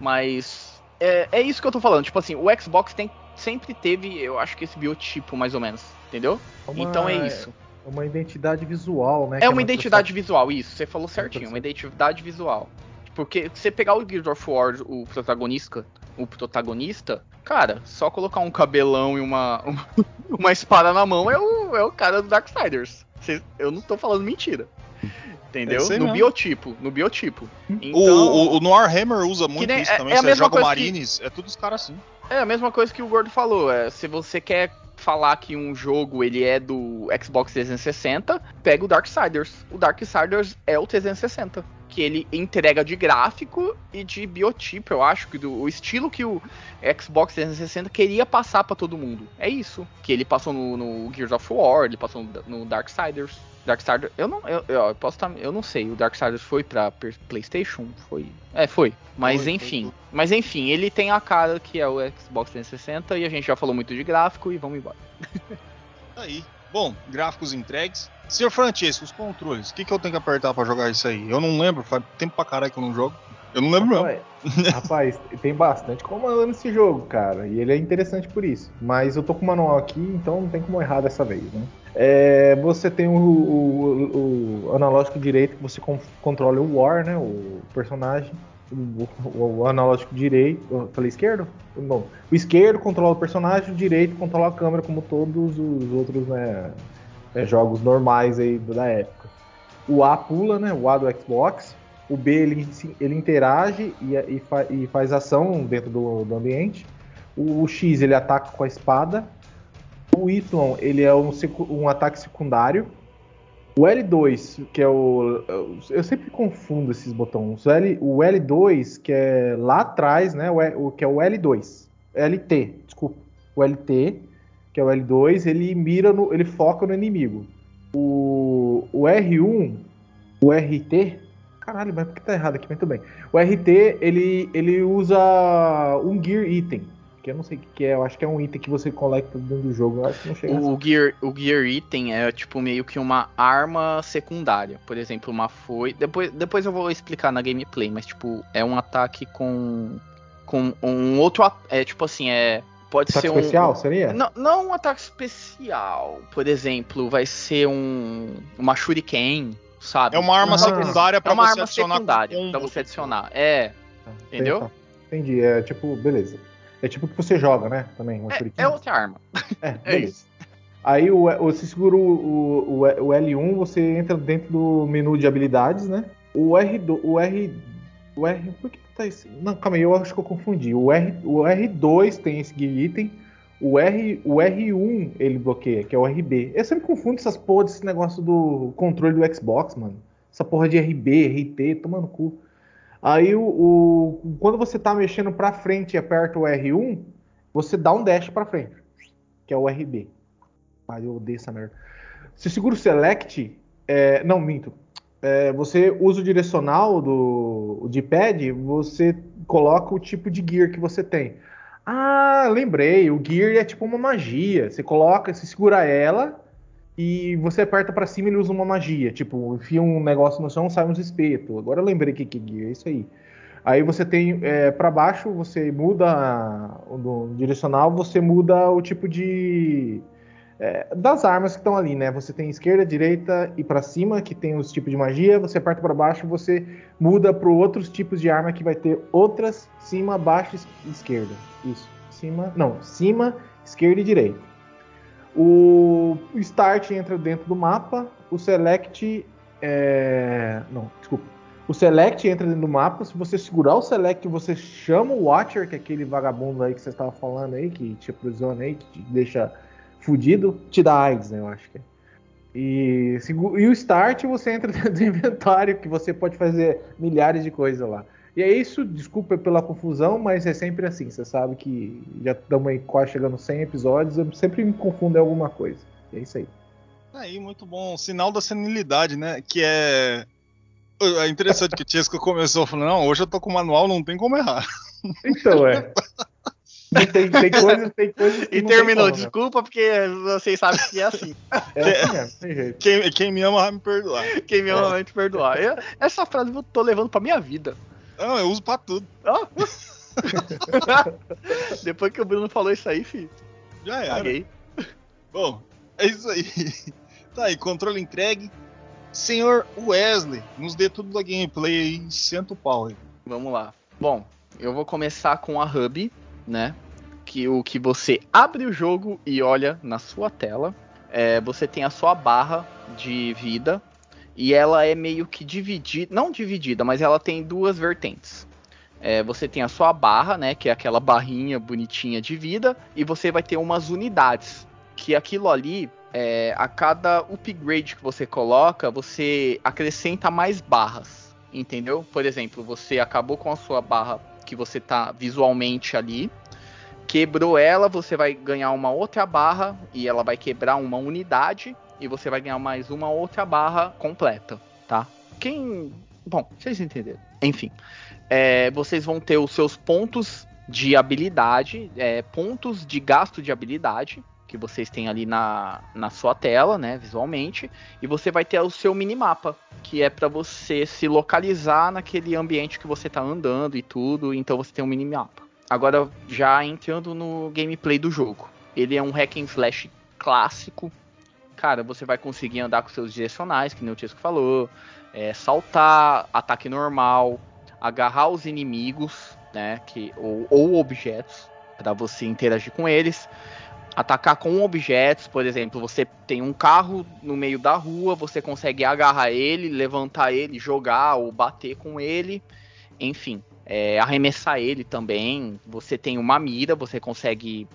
Mas é, é isso que eu tô falando. Tipo assim, o Xbox tem, sempre teve, eu acho que esse biotipo, mais ou menos. Entendeu? Uma, então é isso. É uma identidade visual, né? É uma identidade visual, isso. Você falou certinho. Uma identidade visual. Porque você pegar o Gears of War, o protagonista, o protagonista, cara, só colocar um cabelão e uma, uma, *laughs* uma espada na mão é o, é o cara do Darksiders. Eu não tô falando mentira. Entendeu? É no mesmo. biotipo. No biotipo. Então, o, o, o Warhammer usa muito nem, isso é, também. É, é você joga Marines, que, é tudo os caras assim. É a mesma coisa que o Gordo falou. É, se você quer falar que um jogo ele é do Xbox 360, pega o Darksiders. O Darksiders é o 360 que ele entrega de gráfico e de biotipo, eu acho, que do, o estilo que o Xbox 360 queria passar para todo mundo. É isso. Que ele passou no, no, Gears of War, ele passou no, no Darksiders. Darksiders, eu não, eu, eu, posso estar, tá, eu não sei. O Darksiders foi para PlayStation, foi? É, foi. Mas foi, enfim, foi, mas enfim, ele tem a cara que é o Xbox 360 e a gente já falou muito de gráfico e vamos embora. *laughs* Aí. Bom, gráficos entregues. Senhor Francesco, os controles, o que, que eu tenho que apertar para jogar isso aí? Eu não lembro, faz tempo pra caralho que eu não jogo. Eu não lembro rapaz, mesmo. *laughs* Rapaz, tem bastante comando nesse jogo, cara. E ele é interessante por isso. Mas eu tô com o manual aqui, então não tem como errar dessa vez, né? É, você tem o, o, o, analógico direito que você controla o War, né? O personagem. O, o, analógico direito. Falei esquerdo? Não. O esquerdo controla o personagem, o direito controla a câmera, como todos os outros né, é, jogos normais aí da época. O A pula, né? O A do Xbox. O B ele, ele interage e, e, fa, e faz ação dentro do, do ambiente. O, o, X ele ataca com a espada. O Y ele é um, um ataque secundário. O L2, que é o. Eu sempre confundo esses botões. O, L, o L2, que é lá atrás, né? O, que é o L2. LT, desculpa. O LT, que é o L2, ele mira no. ele foca no inimigo. O, o R1, o RT, Caralho, mas por que tá errado aqui? Muito bem. O RT, ele, ele usa um Gear Item. Que eu não sei o que é, eu acho que é um item que você coleta dentro do jogo. Eu acho que não chega o, gear, o Gear Item é tipo meio que uma arma secundária. Por exemplo, uma foi. Depois, depois eu vou explicar na gameplay, mas tipo, é um ataque com. Com um outro. É tipo assim, é. Pode ataque ser um. especial, seria? Não, não um ataque especial. Por exemplo, vai ser um. Uma Shuriken sabe? É uma arma ah, secundária para é uma você arma adicionar secundária para você adicionar. É. Entendeu? Entendi. É tipo, beleza. É tipo que você joga, né? Também. É, é, outra arma. *laughs* É, é. É Aí o, você segura o, o, o, L1, você entra dentro do menu de habilidades, né? O R2. O R. O R. Por que tá isso? Não, calma aí, eu acho que eu confundi. O, R, o R2 tem esse item. O, R, o R1 ele bloqueia, que é o RB. Eu sempre confundo essas porra desse negócio do controle do Xbox, mano. Essa porra de RB, RT, tomando cu. Aí o, o, quando você tá mexendo pra frente e aperta o R1, você dá um dash pra frente, que é o RB. Mas eu odeio essa merda. Você segura o Select, é, não, minto. É, você usa o direcional do o D-pad, você coloca o tipo de gear que você tem. Ah, lembrei, o gear é tipo uma magia. Você coloca, você segura ela e você aperta pra cima ele usa uma magia. Tipo, enfia um negócio no chão, sai uns espetos. Agora eu lembrei que que é isso aí. Aí você tem é, para baixo, você muda no direcional, você muda o tipo de é, das armas que estão ali, né? Você tem esquerda, direita e para cima, que tem os tipos de magia. Você aperta para baixo, você muda para outros tipos de arma que vai ter outras cima, baixo esquerda. Isso, cima, não, cima, esquerda e direita. O start entra dentro do mapa, o select é... não, desculpa. O select entra dentro do mapa. Se você segurar o select, você chama o Watcher, que é aquele vagabundo aí que você estava falando aí, que te aprisiona aí, que te deixa fudido, te dá AIDS, né? Eu acho que é. E, e o start você entra *laughs* dentro do inventário, que você pode fazer milhares de coisas lá. E é isso, desculpa pela confusão, mas é sempre assim. Você sabe que já estamos aí quase chegando 100 episódios, eu sempre me confundo em alguma coisa. E é isso aí. Aí, muito bom. Sinal da senilidade, né? Que é. É interessante que o Tiesco começou falando: não, hoje eu tô com o manual, não tem como errar. Então, é. *laughs* Tem, tem coisas, tem coisas E terminou, como, né? desculpa, porque vocês sabem que é assim. É assim mesmo, tem jeito. Quem, quem me ama vai me perdoar. Quem me ama vai te perdoar. Eu, essa frase eu tô levando pra minha vida. Não, eu uso pra tudo. Ah. *laughs* Depois que o Bruno falou isso aí, filho. Já era. Paguei. Bom, é isso aí. *laughs* Tá aí, controle entregue. Senhor Wesley, nos dê tudo da gameplay aí, senta o pau aí. Vamos lá. Bom, eu vou começar com a Hub, né? Que o que você abre o jogo e olha na sua tela. É, você tem a sua barra de vida e ela é meio que dividida, não dividida, mas ela tem duas vertentes. É, você tem a sua barra, né, que é aquela barrinha bonitinha de vida, e você vai ter umas unidades, que aquilo ali, é, a cada upgrade que você coloca, você acrescenta mais barras, entendeu? Por exemplo, você acabou com a sua barra que você tá visualmente ali, quebrou ela, você vai ganhar uma outra barra e ela vai quebrar uma unidade e você vai ganhar mais uma outra barra completa, tá? Quem. Bom, vocês entenderam. Enfim, é, vocês vão ter os seus pontos de habilidade, é, pontos de gasto de habilidade que vocês têm ali na, na sua tela, né, visualmente, e você vai ter o seu minimapa, que é para você se localizar naquele ambiente que você está andando e tudo, então você tem um minimapa. Agora, já entrando no gameplay do jogo. Ele é um hack and slash clássico, cara, você vai conseguir andar com seus direcionais, que nem o Tisco falou, é, saltar, ataque normal, agarrar os inimigos, né, que, ou, ou objetos, para você interagir com eles, atacar com objetos, por exemplo, você tem um carro no meio da rua, você consegue agarrar ele, levantar ele, jogar ou bater com ele, enfim, é, arremessar ele também. Você tem uma mira, você consegue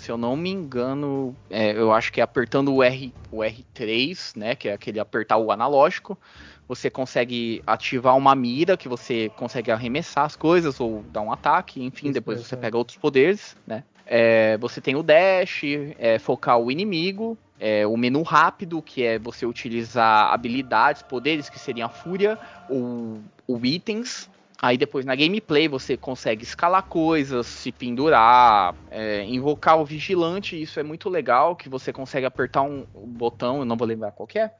se eu não me engano, é, eu acho que é apertando o, R, o R3, né, que é aquele apertar o analógico, você consegue ativar uma mira que você consegue arremessar as coisas ou dar um ataque, enfim, Isso depois você é. pega outros poderes, né. É, você tem o dash, é, focar o inimigo, é, o menu rápido, que é você utilizar habilidades, poderes, que seriam a fúria, ou, ou itens, Aí depois na gameplay você consegue escalar coisas, se pendurar, é, invocar o vigilante, isso é muito legal, que você consegue apertar um, botão, eu não vou lembrar qual é,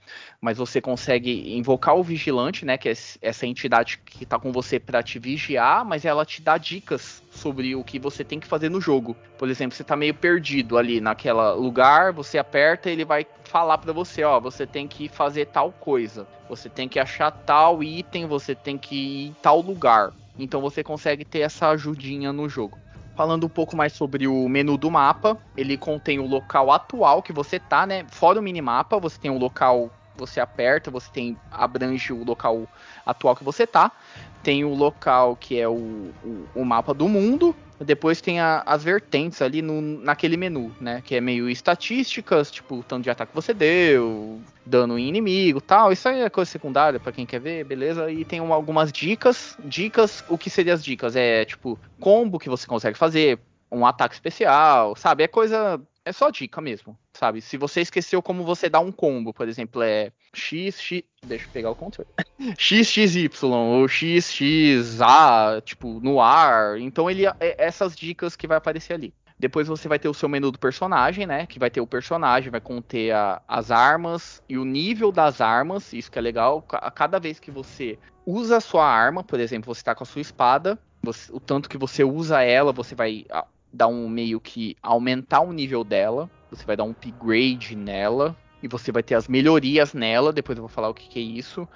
mas você consegue invocar o vigilante, né, que é essa entidade que está com você para te vigiar, mas ela te dá dicas sobre o que você tem que fazer no jogo. Por exemplo, você está meio perdido ali naquela lugar, você aperta, ele vai falar para você, ó, você tem que fazer tal coisa, você tem que achar tal item, você tem que ir em tal lugar. Então você consegue ter essa ajudinha no jogo. Falando um pouco mais sobre o menu do mapa, ele contém o local atual que você tá, né? Fora o minimapa, você tem o local você aperta, você tem abrange o local atual que você tá. Tem o local que é o, o, o mapa do mundo. Depois tem a, as vertentes ali no, naquele menu, né? Que é meio estatísticas, tipo, o tanto de ataque que você deu, dano em inimigo tal. Isso aí é coisa secundária para quem quer ver, beleza? E tem algumas dicas. Dicas, o que seriam as dicas? É tipo, combo que você consegue fazer, um ataque especial, sabe? É coisa. É só dica mesmo, sabe? Se você esqueceu como você dá um combo, por exemplo, é X, X. Deixa eu pegar o controle. *laughs* XXY ou XXA, tipo, no ar. Então ele. É essas dicas que vai aparecer ali. Depois você vai ter o seu menu do personagem, né? Que vai ter o personagem, vai conter a, as armas e o nível das armas. Isso que é legal. A cada vez que você usa a sua arma, por exemplo, você tá com a sua espada, você, o tanto que você usa ela, você vai dar um meio que aumentar o nível dela. Você vai dar um upgrade nela. E você vai ter as melhorias nela. Depois eu vou falar o que, que é isso.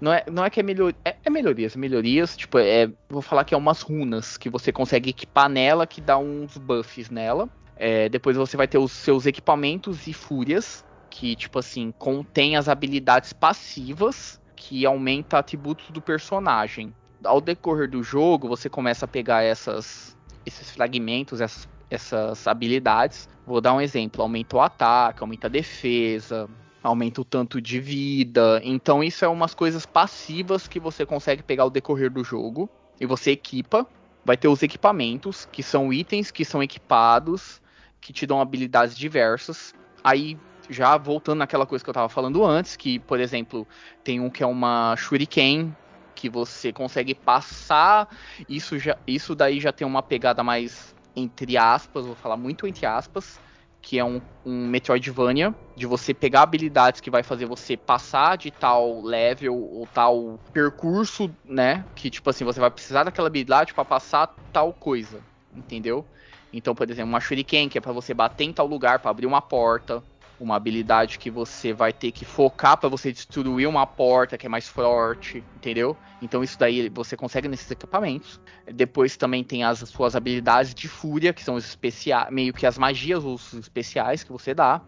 Não é, não é que é, melhor, é, é melhorias, melhorias, tipo, é, vou falar que é umas runas que você consegue equipar nela que dá uns buffs nela. É, depois você vai ter os seus equipamentos e fúrias, que, tipo assim, contém as habilidades passivas que aumenta atributos do personagem. Ao decorrer do jogo, você começa a pegar essas, esses fragmentos, essas, essas habilidades. Vou dar um exemplo: aumenta o ataque, aumenta a defesa, aumenta o tanto de vida. Então isso é umas coisas passivas que você consegue pegar ao decorrer do jogo e você equipa. Vai ter os equipamentos, que são itens que são equipados, que te dão habilidades diversas. Aí já voltando naquela coisa que eu estava falando antes, que por exemplo, tem um que é uma shuriken que você consegue passar, isso já isso daí já tem uma pegada mais entre aspas, vou falar muito entre aspas, que é um, um Metroidvania, de você pegar habilidades que vai fazer você passar de tal level ou tal percurso, né? Que tipo assim, você vai precisar daquela habilidade para passar tal coisa, entendeu? Então, por exemplo, uma Shuriken, que é para você bater em tal lugar para abrir uma porta, uma habilidade que você vai ter que focar para você destruir uma porta que é mais forte, entendeu? Então isso daí você consegue nesses equipamentos. Depois também tem as suas habilidades de fúria, que são os especiais, meio que as magias os especiais que você dá.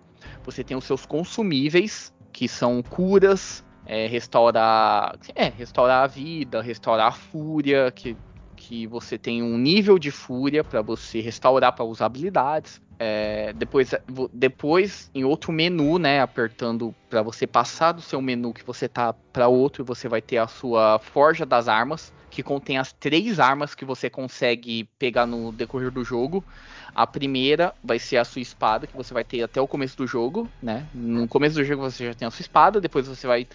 Você tem os seus consumíveis, que são curas, é, restaurar, é, restaurar a vida, restaurar a fúria, que que você tem um nível de fúria para você restaurar para usar habilidades. É, depois, depois, em outro menu, né, apertando para você passar do seu menu que você tá para outro, você vai ter a sua forja das armas, que contém as três armas que você consegue pegar no decorrer do jogo. A primeira vai ser a sua espada, que você vai ter até o começo do jogo, né? No começo do jogo você já tem a sua espada, depois você vai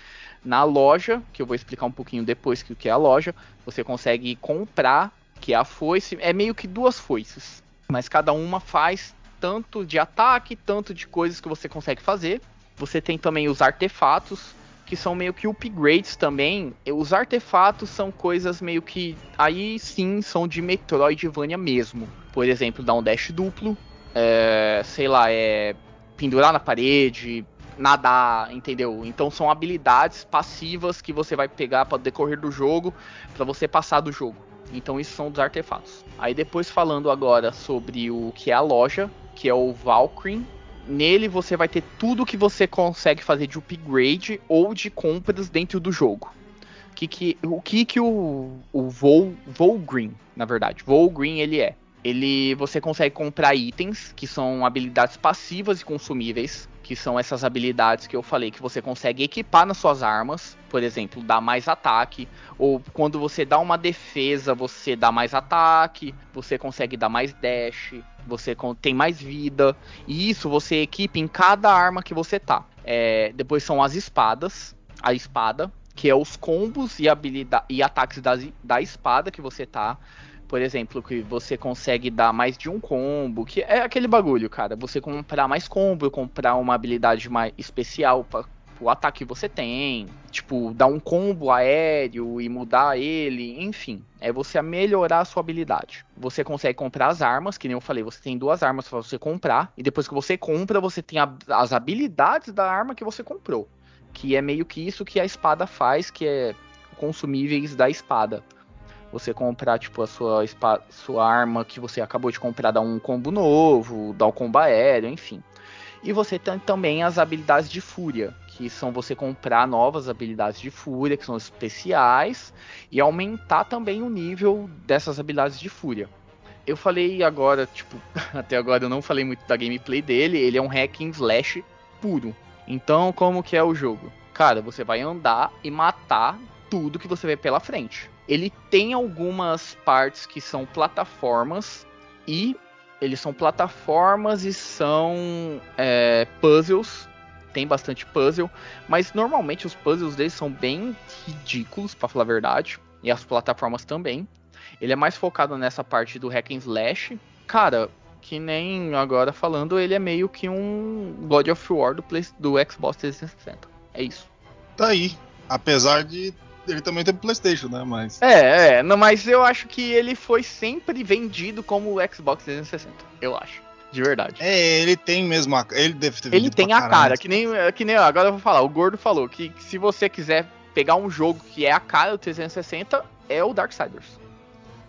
na loja, que eu vou explicar um pouquinho depois que o que é a loja, você consegue comprar, que é a foice, é meio que duas foices, mas cada uma faz tanto de ataque, tanto de coisas que você consegue fazer. Você tem também os artefatos, que são meio que upgrades também. Os artefatos são coisas meio que. Aí sim são de Metroidvania mesmo. Por exemplo, dar um dash duplo. É, sei lá, é. Pendurar na parede, nadar, entendeu? Então são habilidades passivas que você vai pegar para decorrer do jogo, para você passar do jogo. Então isso são dos artefatos. Aí depois falando agora sobre o que é a loja, que é o Valkyrie. Nele você vai ter tudo que você consegue fazer de upgrade ou de compras dentro do jogo. Que que, o que que o, o Vol, Volgreen, na verdade, Volgreen ele é? Ele você consegue comprar itens que são habilidades passivas e consumíveis que são essas habilidades que eu falei que você consegue equipar nas suas armas, por exemplo, dar mais ataque, ou quando você dá uma defesa, você dá mais ataque, você consegue dar mais dash, você tem mais vida, e isso você equipa em cada arma que você tá. É, depois são as espadas, a espada, que é os combos e, habilidade, e ataques da, da espada que você tá por exemplo, que você consegue dar mais de um combo, que é aquele bagulho, cara. Você comprar mais combo, comprar uma habilidade mais especial para o ataque que você tem, tipo, dar um combo aéreo e mudar ele, enfim, é você melhorar a sua habilidade. Você consegue comprar as armas, que nem eu falei, você tem duas armas para você comprar, e depois que você compra, você tem a, as habilidades da arma que você comprou, que é meio que isso que a espada faz, que é consumíveis da espada você comprar, tipo, a sua, sua arma que você acabou de comprar, dar um combo novo, dar um combo aéreo, enfim. E você tem também as habilidades de fúria, que são você comprar novas habilidades de fúria, que são especiais, e aumentar também o nível dessas habilidades de fúria. Eu falei agora, tipo, *laughs* até agora eu não falei muito da gameplay dele, ele é um hack and slash puro. Então, como que é o jogo? Cara, você vai andar e matar tudo que você vê pela frente. Ele tem algumas partes que são plataformas e Eles são plataformas e são é, puzzles. Tem bastante puzzle, mas normalmente os puzzles deles são bem ridículos, para falar a verdade. E as plataformas também. Ele é mais focado nessa parte do hack and slash. Cara, que nem agora falando, ele é meio que um God of War do, Play, do Xbox 360. É isso. Tá aí. Apesar de ele também ter PlayStation, né? Mas. É, é. Não, mas eu acho que ele foi sempre vendido como o Xbox 360. Eu acho. De verdade. É, ele tem mesmo a Ele deve ter Ele tem a caralho. cara, que nem, que nem. Agora eu vou falar. O Gordo falou que se você quiser pegar um jogo que é a cara do 360, é o Darksiders.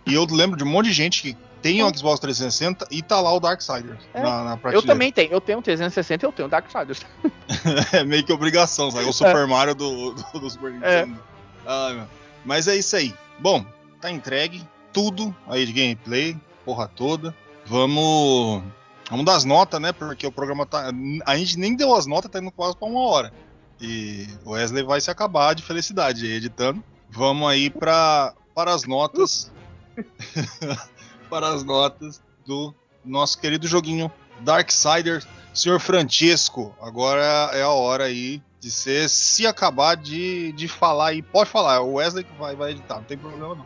E eu lembro de um monte de gente que tem o Xbox 360 e tá lá o Darksiders é. na, na Eu também tenho. Eu tenho um 360 e eu tenho o Darksiders. *laughs* é meio que obrigação, sabe? O Super é. Mario do, do, do Super. Nintendo. É. Ah, mas é isso aí. Bom, tá entregue tudo aí de gameplay, porra toda. Vamos. Vamos dar as notas, né? Porque o programa tá. A gente nem deu as notas, tá indo quase pra uma hora. E o Wesley vai se acabar de felicidade aí, editando. Vamos aí pra, para as notas. *laughs* *laughs* para as notas do nosso querido joguinho Darksiders. Senhor Francesco, agora é a hora aí de ser, se acabar de, de falar aí, pode falar, o Wesley que vai, vai editar, não tem problema não.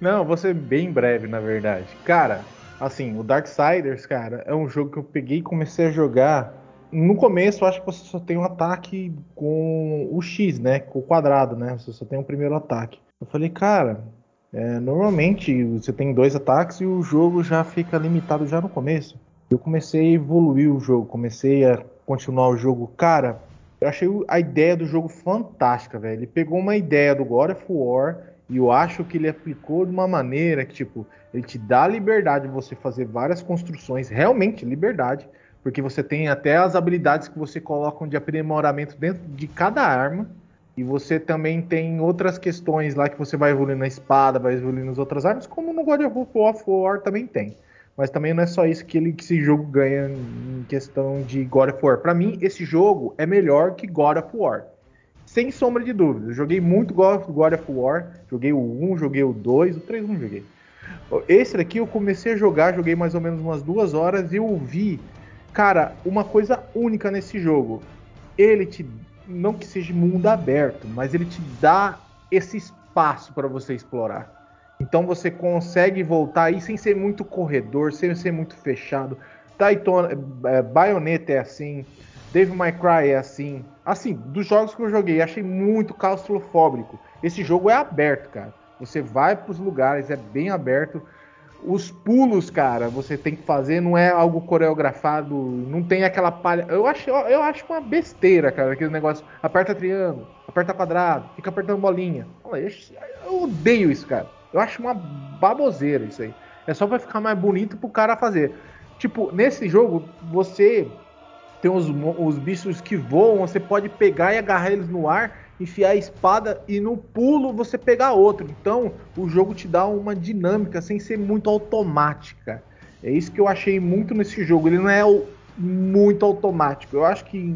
Não, vou ser bem breve, na verdade. Cara, assim, o Darksiders, cara, é um jogo que eu peguei e comecei a jogar. No começo, eu acho que você só tem um ataque com o X, né? Com o quadrado, né? Você só tem o um primeiro ataque. Eu falei, cara, é, normalmente você tem dois ataques e o jogo já fica limitado já no começo. Eu comecei a evoluir o jogo, comecei a continuar o jogo. Cara, eu achei a ideia do jogo fantástica, velho. Ele pegou uma ideia do God of War e eu acho que ele aplicou de uma maneira que, tipo, ele te dá liberdade de você fazer várias construções, realmente liberdade, porque você tem até as habilidades que você coloca de aprimoramento dentro de cada arma. E você também tem outras questões lá que você vai evoluindo na espada, vai evoluindo nas outras armas, como no God of War também tem. Mas também não é só isso que, ele, que esse jogo ganha em questão de God of War. Para mim, esse jogo é melhor que God of War. Sem sombra de dúvida. Eu joguei muito God of War. Joguei o 1, joguei o 2, o 3 não joguei. Esse daqui eu comecei a jogar, joguei mais ou menos umas duas horas e eu vi, cara, uma coisa única nesse jogo. Ele te não que seja mundo aberto, mas ele te dá esse espaço para você explorar. Então você consegue voltar aí sem ser muito corredor, sem ser muito fechado. Titan, é, Bayonetta é assim, Devil May Cry é assim. Assim, dos jogos que eu joguei, achei muito claustrofóbico. Esse jogo é aberto, cara. Você vai para os lugares, é bem aberto. Os pulos, cara, você tem que fazer, não é algo coreografado, não tem aquela palha. Eu acho, eu acho uma besteira, cara, aquele negócio. Aperta triângulo, aperta quadrado, fica apertando bolinha. Eu odeio isso, cara. Eu acho uma baboseira isso aí. É só pra ficar mais bonito pro cara fazer. Tipo, nesse jogo, você tem os, os bichos que voam, você pode pegar e agarrar eles no ar enfiar a espada e no pulo você pegar outro. Então o jogo te dá uma dinâmica sem ser muito automática. É isso que eu achei muito nesse jogo. Ele não é muito automático. Eu acho que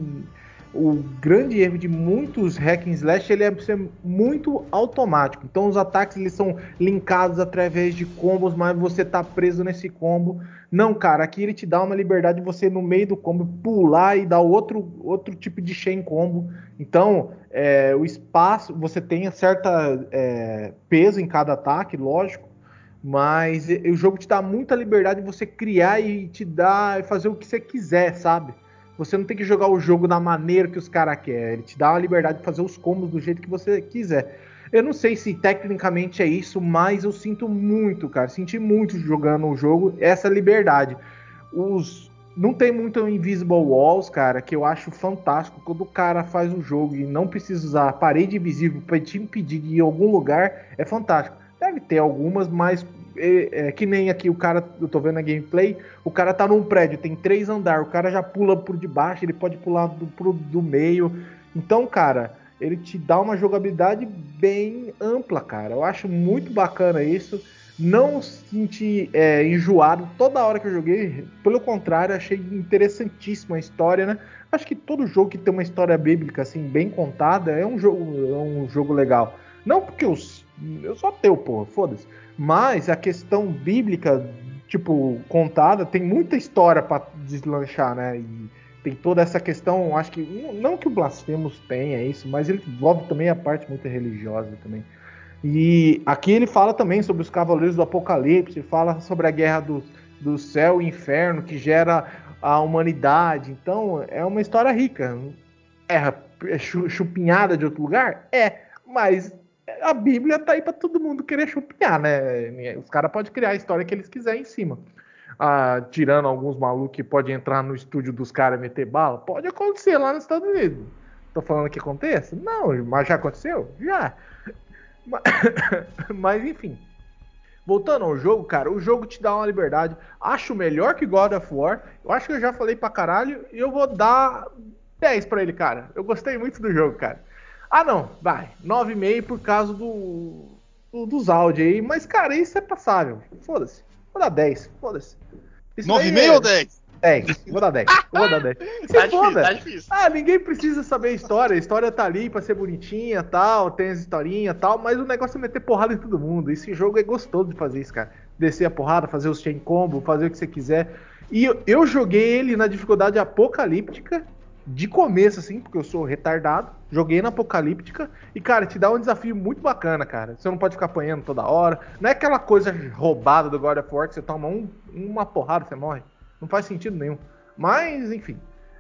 o grande erro de muitos hack and slash ele é ser muito automático. Então os ataques eles são linkados através de combos, mas você tá preso nesse combo. Não, cara, aqui ele te dá uma liberdade de você no meio do combo pular e dar outro, outro tipo de chain combo. Então é, o espaço, você tem certa é, peso em cada ataque, lógico. Mas o jogo te dá muita liberdade de você criar e te dar fazer o que você quiser, sabe? Você não tem que jogar o jogo da maneira que os caras querem. Ele te dá a liberdade de fazer os combos do jeito que você quiser. Eu não sei se tecnicamente é isso, mas eu sinto muito, cara. Senti muito jogando o jogo essa liberdade. Os não tem muito Invisible Walls, cara, que eu acho fantástico. Quando o cara faz o jogo e não precisa usar parede invisível para te impedir de ir em algum lugar, é fantástico. Deve ter algumas, mas é, que nem aqui o cara, eu tô vendo a gameplay, o cara tá num prédio, tem três andares, o cara já pula por debaixo, ele pode pular do, pro, do meio. Então, cara, ele te dá uma jogabilidade bem ampla, cara. Eu acho muito bacana isso. Não senti é, enjoado toda hora que eu joguei, pelo contrário, achei interessantíssima a história, né? Acho que todo jogo que tem uma história bíblica assim bem contada é um jogo, é um jogo legal. Não porque eu, eu só tenho, porra, foda-se. Mas a questão bíblica tipo, contada, tem muita história para deslanchar, né? E tem toda essa questão, acho que não que o Blasfemos tenha isso, mas ele envolve também a parte muito religiosa também. E aqui ele fala também sobre os Cavaleiros do Apocalipse, fala sobre a guerra do, do céu e inferno que gera a humanidade. Então é uma história rica. É, é chupinhada de outro lugar? É, mas a Bíblia tá aí para todo mundo querer chupinhar, né? Os caras podem criar a história que eles quiserem em cima. Ah, tirando alguns malucos que podem entrar no estúdio dos caras e meter bala, pode acontecer lá nos Estados Unidos. Tô falando que aconteça? Não, mas já aconteceu? Já. *laughs* Mas, *laughs* mas enfim. Voltando ao jogo, cara, o jogo te dá uma liberdade. Acho melhor que God of War. Eu acho que eu já falei pra caralho. E eu vou dar 10 pra ele, cara. Eu gostei muito do jogo, cara. Ah, não, vai. 9,5 por causa do, do, dos áudios aí. Mas, cara, isso é passável. Foda-se. Vou dar 10. Foda-se. 9,5 é... ou 10? 10. Vou dar 10. Vou dar 10. Se *laughs* tá foda. Difícil, tá difícil. Ah, ninguém precisa saber a história. A história tá ali pra ser bonitinha tal. Tem as historinhas tal. Mas o negócio é meter porrada em todo mundo. Esse jogo é gostoso de fazer isso, cara. Descer a porrada, fazer os chain combo, fazer o que você quiser. E eu, eu joguei ele na dificuldade apocalíptica de começo, assim, porque eu sou retardado. Joguei na Apocalíptica e, cara, te dá um desafio muito bacana, cara. Você não pode ficar apanhando toda hora. Não é aquela coisa roubada do God of War que você toma um, uma porrada e você morre. Não faz sentido nenhum. Mas, enfim,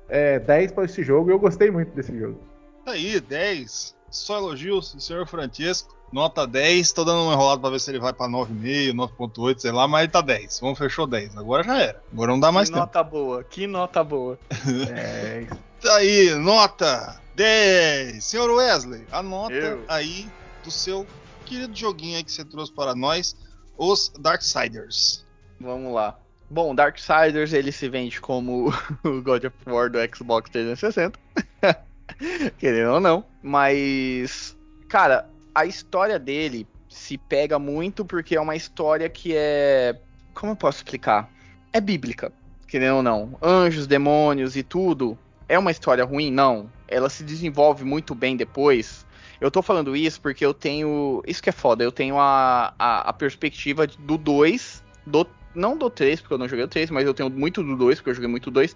é 10 para esse jogo e eu gostei muito desse jogo. Tá aí, 10. Só elogios do senhor Francesco. Nota 10, tô dando uma enrolada pra ver se ele vai pra 9,5, 9,8, sei lá, mas ele tá 10. Vamos, fechou 10. Agora já era. Agora não dá mais que tempo. nota boa, que nota boa. *laughs* 10. Tá aí, nota 10. Senhor Wesley, a nota Eu. aí do seu querido joguinho aí que você trouxe para nós, os Darksiders. Vamos lá. Bom, Darksiders ele se vende como *laughs* o God of War do Xbox 360. *laughs* Querendo ou não. Mas, cara, a história dele se pega muito porque é uma história que é. Como eu posso explicar? É bíblica, querendo ou não. Anjos, demônios e tudo é uma história ruim? Não. Ela se desenvolve muito bem depois. Eu tô falando isso porque eu tenho. Isso que é foda, eu tenho a, a, a perspectiva do 2, do, não do 3, porque eu não joguei o 3, mas eu tenho muito do 2, porque eu joguei muito 2.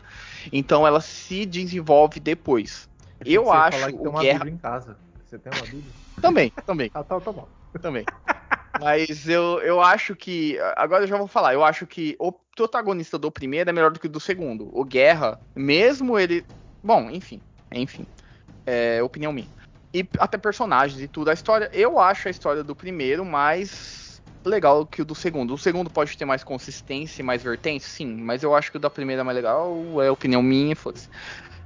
Então ela se desenvolve depois. Eu, eu acho. Que tem uma Guerra... Em casa. Você tem uma Bíblia? *laughs* Também, também. ah, tá, tá bom. Também. Mas eu, eu acho que. Agora eu já vou falar. Eu acho que o protagonista do primeiro é melhor do que o do segundo. O Guerra, mesmo ele Bom, enfim. Enfim. É opinião minha. E até personagens e tudo. A história. Eu acho a história do primeiro mais legal que o do segundo. O segundo pode ter mais consistência e mais vertente, sim. Mas eu acho que o da primeira é mais legal. É opinião minha, foda-se.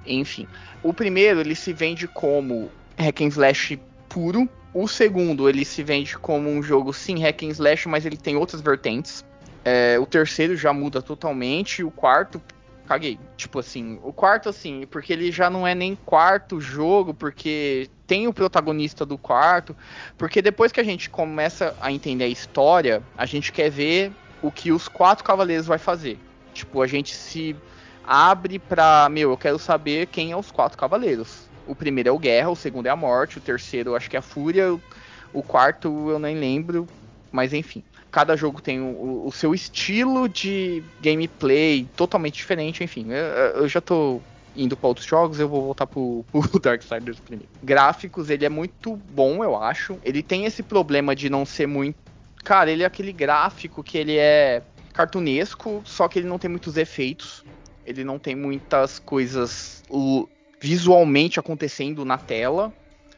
Enfim. O primeiro, ele se vende como hack and slash puro. O segundo, ele se vende como um jogo, sim, hack and slash, mas ele tem outras vertentes. É, o terceiro já muda totalmente. O quarto, caguei. Tipo assim, o quarto, assim, porque ele já não é nem quarto jogo, porque tem o protagonista do quarto. Porque depois que a gente começa a entender a história, a gente quer ver o que os quatro cavaleiros vai fazer. Tipo, a gente se abre pra. Meu, eu quero saber quem é os quatro cavaleiros. O primeiro é o Guerra, o segundo é a Morte, o terceiro acho que é a Fúria, o quarto eu nem lembro, mas enfim cada jogo tem o, o, seu estilo de gameplay totalmente diferente, enfim. Eu, eu já tô indo para outros jogos, eu vou voltar pro, pro *laughs* Darksiders primeiro. Gráficos, ele é muito bom, eu acho. Ele tem esse problema de não ser muito. Cara, ele é aquele gráfico que ele é cartunesco, só que ele não tem muitos efeitos. Ele não tem muitas coisas visualmente acontecendo na tela.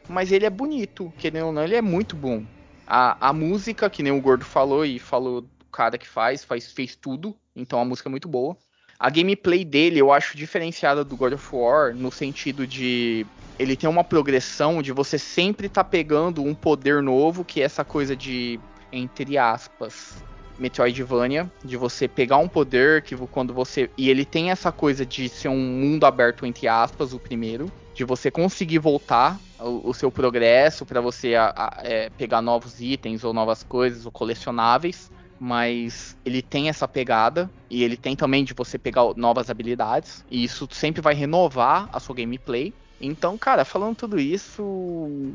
Mas ele é bonito, querendo ou não, ele é muito bom. A, a música, que nem o Gordo falou, e falou o cara que faz, faz, fez tudo, então a música é muito boa. A gameplay dele eu acho diferenciada do God of War, no sentido de ele tem uma progressão de você sempre estar tá pegando um poder novo, que é essa coisa de, entre aspas, Metroidvania, de você pegar um poder que quando você. E ele tem essa coisa de ser um mundo aberto, entre aspas, o primeiro de você conseguir voltar o, seu progresso para você a, a, é, pegar novos itens ou novas coisas ou colecionáveis. Mas ele tem essa pegada e ele tem também de você pegar novas habilidades. E isso sempre vai renovar a sua gameplay. Então, cara, falando tudo isso,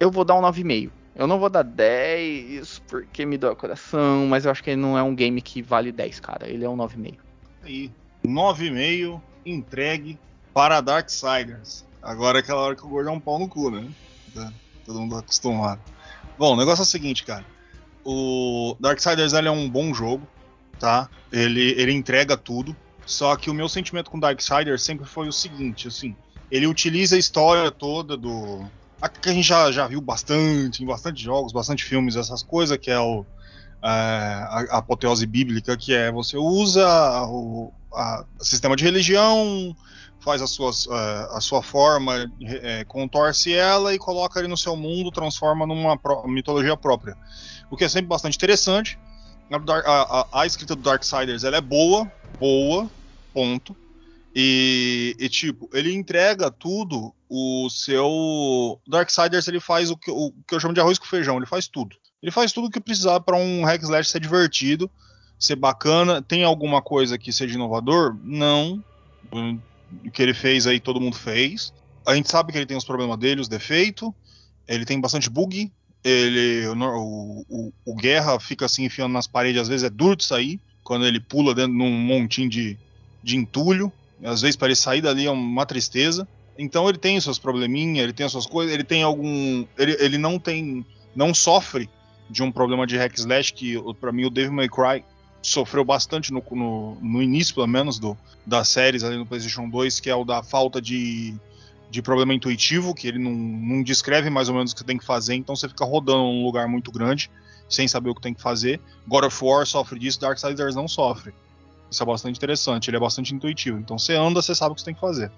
eu vou dar um 9,5. Eu não vou dar 10 porque me dói o coração, mas eu acho que ele não é um game que vale 10, cara. Ele é um 9,5. Aí, 9,5 entregue para Darksiders. Agora é aquela hora que o gordo é um pau no cu, né? Tá, todo mundo acostumado. Bom, o negócio é o seguinte, cara. O Darksiders é um bom jogo, tá? Ele, ele entrega tudo. Só que o meu sentimento com Darksiders sempre foi o seguinte, assim. Ele utiliza a história toda do. A que a gente já, já viu bastante, em bastante jogos, bastante filmes, essas coisas, que é o. é, a, a apoteose bíblica, que é você usa o a, sistema de religião, faz as suas, é, a sua forma, é, contorce ela e coloca ele no seu mundo, transforma numa mitologia própria. O que é sempre bastante interessante. A, a- a- a escrita do Darksiders ela é boa, boa, ponto. E, e, tipo, ele entrega tudo. O seu Darksiders ele faz o que, o que eu chamo de arroz com feijão, ele faz tudo. Ele faz tudo o que precisar para um hack slash ser divertido, ser bacana. Tem alguma coisa que seja inovador? Não. O que ele fez aí todo mundo fez. A gente sabe que ele tem os problemas dele, os defeitos. Ele tem bastante bug. Ele, o, o, o Guerra fica assim enfiando nas paredes, às vezes é duro de sair. Quando ele pula dentro de um montinho de, de entulho. Às vezes para ele sair dali é uma tristeza. Então ele tem seus probleminhas, ele tem as suas coisas, ele tem algum. Ele, ele não tem. não sofre de um problema de hack slash que para mim o Devil May Cry sofreu bastante no, no, no, início, pelo menos, do, das séries ali no PlayStation 2, que é o da falta de, de problema intuitivo, que ele não, não descreve mais ou menos o que tem que fazer, então você fica rodando num lugar muito grande, sem saber o que tem que fazer. God of War sofre disso, Darksiders não sofre. Isso é bastante interessante, ele é bastante intuitivo. Então você anda, você sabe o que você tem que fazer.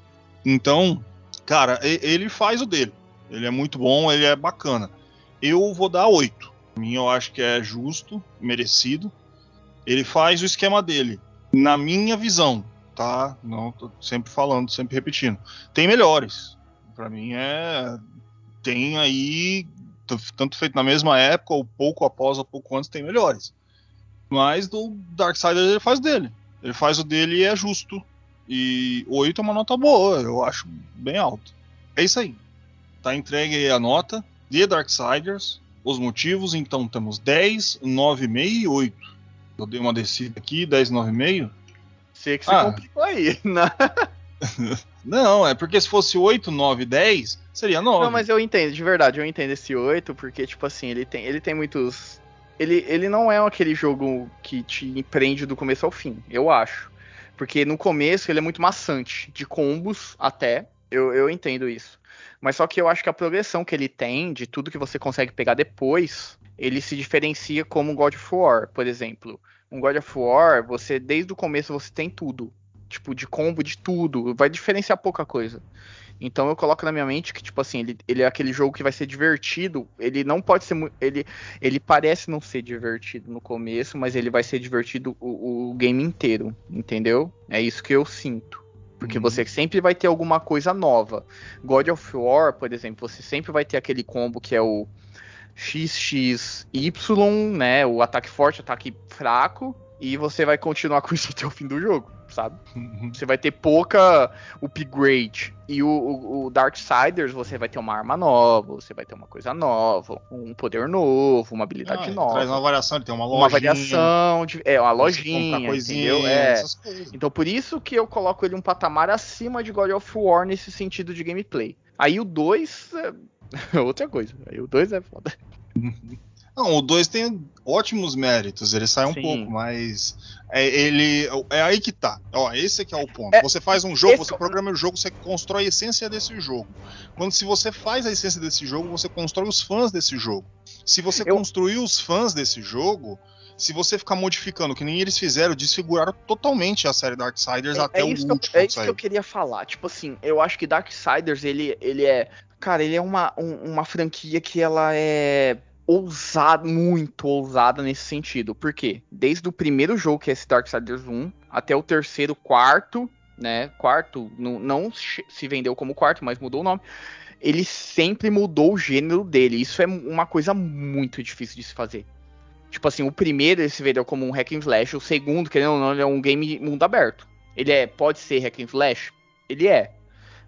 Então, cara, ele faz o dele. Ele é muito bom, ele é bacana. Eu vou dar 8. A mim eu acho que é justo, merecido. Ele faz o esquema dele. Na minha visão, tá? Não tô sempre falando, sempre repetindo. Tem melhores. Para mim é tem aí tanto feito na mesma época ou pouco após ou pouco antes tem melhores. Mas do Darksiders ele faz dele. Ele faz o dele e é justo. E 8 é uma nota boa, eu acho bem alto. É isso aí. Tá entregue aí a nota de Darksiders. Os motivos, então temos 10, 9,5 e 8. Eu dei uma descida aqui, 10, 9,5. Você que se ah. complicou aí, *laughs* né? Não, é porque se fosse 8, 9, 10, seria 9. Não, mas eu entendo, de verdade, eu entendo esse 8, porque, tipo assim, ele tem, ele tem muitos. Ele, ele não é aquele jogo que te prende do começo ao fim, eu acho. Porque no começo ele é muito maçante, de combos até, eu, eu entendo isso. Mas só que eu acho que a progressão que ele tem, de tudo que você consegue pegar depois, ele se diferencia como God of War, por exemplo. Um God of War, você desde o começo você tem tudo. Tipo, de combo de tudo. Vai diferenciar pouca coisa. Então eu coloco na minha mente que, tipo assim, ele, ele é aquele jogo que vai ser divertido. Ele não pode ser. Ele, ele parece não ser divertido no começo, mas ele vai ser divertido o, o game inteiro. Entendeu? É isso que eu sinto. Porque uhum. você sempre vai ter alguma coisa nova. God of War, por exemplo, você sempre vai ter aquele combo que é o XXY, né? O ataque forte, ataque fraco. E você vai continuar *laughs* com isso até o fim do jogo, sabe? Uhum. Você vai ter pouca upgrade. E o, o, o Darksiders, você vai ter uma arma nova, você vai ter uma coisa nova, um poder novo, uma habilidade ah, nova. Traz uma variação, ele tem uma lojinha. Uma variação, de, é, uma lojinha, coisinha, entendeu? É. Então por isso que eu coloco ele um patamar acima de God of War nesse sentido de gameplay. Aí o 2 é *laughs* outra coisa. Aí o 2 é foda. *laughs* Não, o 2 tem ótimos méritos, ele sai um Sim. pouco, mas é, ele é aí que tá. Ó, esse aqui é o ponto. É, você faz um jogo, esse- você programa o jogo, você constrói a essência desse jogo. Quando se você faz a essência desse jogo, você constrói os fãs desse jogo. Se você Eu- construir os fãs desse jogo, se você ficar modificando, que nem eles fizeram, desfiguraram totalmente a série Darksiders até é o isso, que eu- último. é isso que eu queria falar. Tipo assim, eu acho que Darksiders, ele, ele é. Cara, ele é uma, um- uma franquia que ela é ousada, muito ousada nesse sentido. Por quê? Desde o primeiro jogo, que é esse Darksiders 1, até o terceiro, quarto, né? Quarto, não, não se vendeu como quarto, mas mudou o nome. Ele sempre mudou o gênero dele. Isso é uma coisa muito difícil de se fazer. Tipo assim, o primeiro ele se vendeu como um hack and slash, o segundo, querendo ou não, ele é um game mundo aberto. Ele é, pode ser hack and slash? Ele é.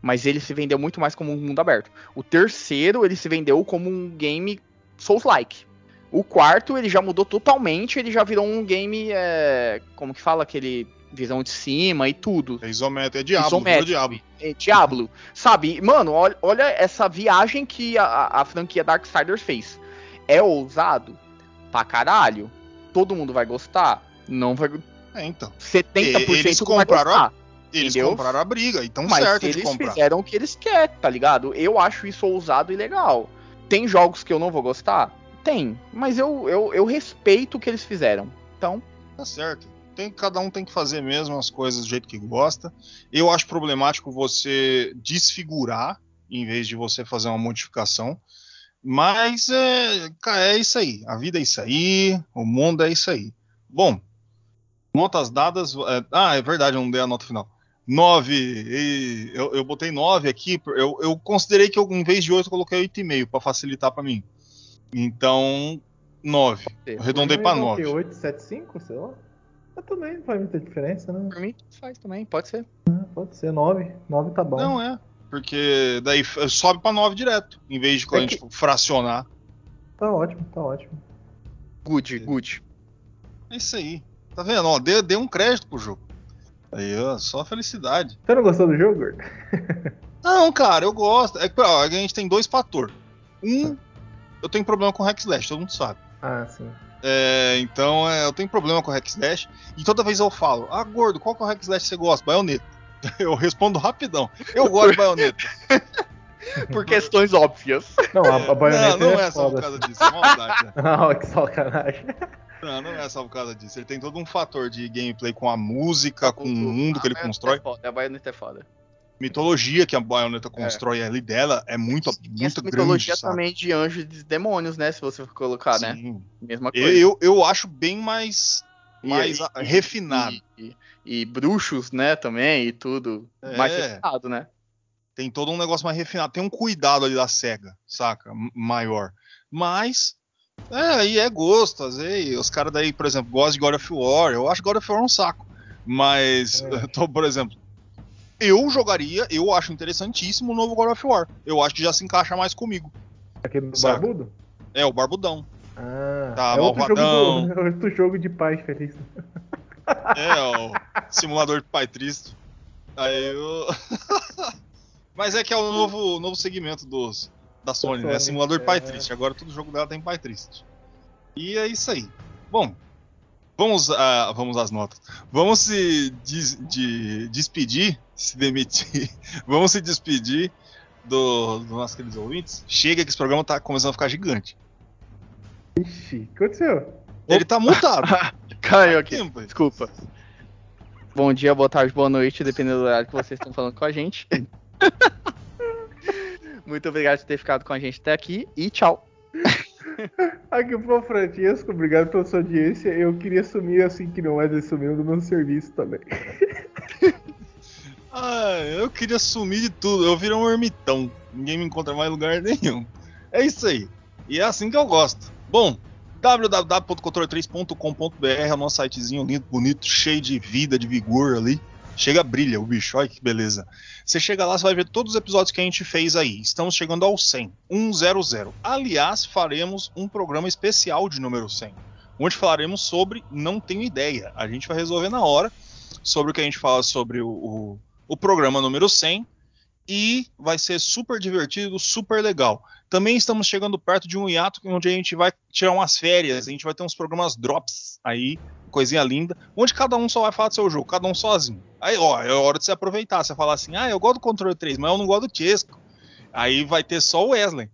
Mas ele se vendeu muito mais como um mundo aberto. O terceiro, ele se vendeu como um game Souls-like. O quarto, ele já mudou totalmente, ele já virou um game, é, como que fala, aquele visão de cima e tudo. É isométrico, é Diablo, Isométrico. Diablo. É, Diablo, sabe? Mano, olha, olha essa viagem que a, a- franquia Darksiders fez. É ousado? Pra caralho. Todo mundo vai gostar? Não vai. É, então. 70% Eles não vai compraram a- gostar. Eles Entendeu? compraram a briga, então certo de eles comprar. fizeram o que eles querem, tá ligado? Eu acho isso ousado e legal. Tem jogos que eu não vou gostar? Tem. Mas eu, eu, eu respeito o que eles fizeram. Então, Tá certo. Tem, cada um tem que fazer mesmo as coisas do jeito que gosta. Eu acho problemático você desfigurar em vez de você fazer uma modificação. Mas é, é isso aí. A vida é isso aí. O mundo é isso aí. Bom, notas dadas. é, ah, é verdade, eu não dei a nota final. 9. Eu, eu botei 9 aqui. Eu, eu considerei que eu, em vez de 8 eu coloquei 8,5 para facilitar para mim. Então, 9. Eu arredondei para 9. 875, sei lá. Mas também não faz muita diferença, né? por mim, faz também, pode ser. Pode ser 9. 9 tá bom. Não é. Porque daí sobe pra 9 direto, em vez de quando É a gente fracionar. Tá ótimo, tá ótimo. Good, good. É isso aí. Tá vendo? Ó, dê, dê um crédito pro jogo. Aí, ó, só felicidade. Você não gostou do jogo, Gordo? *laughs* Não, cara, eu gosto. É ó, a gente tem dois fatores. Um, eu tenho problema com hack slash, todo mundo sabe. Ah, sim. É, então é, eu tenho problema com hack slash. E toda vez eu falo, ah, gordo, qual que é o hack slash que você gosta? Baioneta. *laughs* Eu respondo rapidão. Eu gosto de baioneta. *laughs* Por questões óbvias. Não, a, a baioneta não, não é, é só por causa disso, é maldade. né? Não, que sacanagem. Não, não é só por causa disso. Ele tem todo um fator de gameplay com a música, com o mundo que ele baioneta constrói. É foda, a baioneta é foda. Mitologia que a Bayonetta constrói ali dela é muito, muito essa grande. mitologia sabe? também de anjos e de demônios, né? Se você for colocar, né? Sim. Mesma coisa. Eu, eu, acho bem mais, mais e- refinado. E, e- e bruxos, né, também, e tudo. É. Mais refinado, né? Tem todo um negócio mais refinado. Tem um cuidado ali da SEGA, saca? Maior. Mas. É, aí é gosto. Às vezes, os caras daí, por exemplo, gostam de God of War. Eu acho God of War um saco. Mas, É. *laughs* tô, por exemplo, eu jogaria, eu acho interessantíssimo o novo God of War. Eu acho que já se encaixa mais comigo. Aquele do Saca. barbudo? É, o Barbudão. Ah, Tá, é outro jogo, do, é *laughs* outro jogo de paz feliz. É, o simulador de pai triste. Aí eu. *laughs* Mas é que é o novo, novo segmento dos, da Sony, né? Simulador de pai é. triste. Agora todo jogo dela tem pai triste. E é isso aí. Bom, vamos, a, vamos às notas. Vamos se des- de- despedir, se demitir. *laughs* Vamos se despedir do- dos nossos queridos ouvintes. Chega que esse programa tá começando a ficar gigante. Ixi, o que aconteceu? Ele tá mutado. *laughs* Caiu aqui. Tempo. Desculpa. Bom dia, boa tarde, boa noite, dependendo do horário que vocês estão falando com a gente. *laughs* Muito obrigado por ter ficado com a gente até aqui e tchau. *laughs* Aqui foi o Francesco, obrigado pela sua audiência. Eu queria sumir assim que não é sumiu do meu serviço também. *laughs* Ah, eu queria sumir de tudo. Eu virei um ermitão. Ninguém me encontra mais em lugar nenhum. É isso aí. E é assim que eu gosto. Bom, www.controle3.com.br é o nosso sitezinho lindo, bonito, cheio de vida, de vigor ali. Chega, brilha o bicho, olha que beleza. Você chega lá, você vai ver todos os episódios que a gente fez aí. Estamos chegando ao 100, 100. Aliás, faremos um programa especial de número 100, onde falaremos sobre Não Tenho Ideia. A gente vai resolver na hora sobre o que a gente fala sobre o, o, o programa número 100 e vai ser super divertido, super legal. Também estamos chegando perto de um hiato onde a gente vai tirar umas férias, a gente vai ter uns programas drops aí, coisinha linda, onde cada um só vai falar do seu jogo, cada um sozinho. Aí, ó, é hora de você aproveitar, você falar assim: "Ah, eu gosto do controle 3, mas eu não gosto do Chesco". Aí vai ter só o Wesley.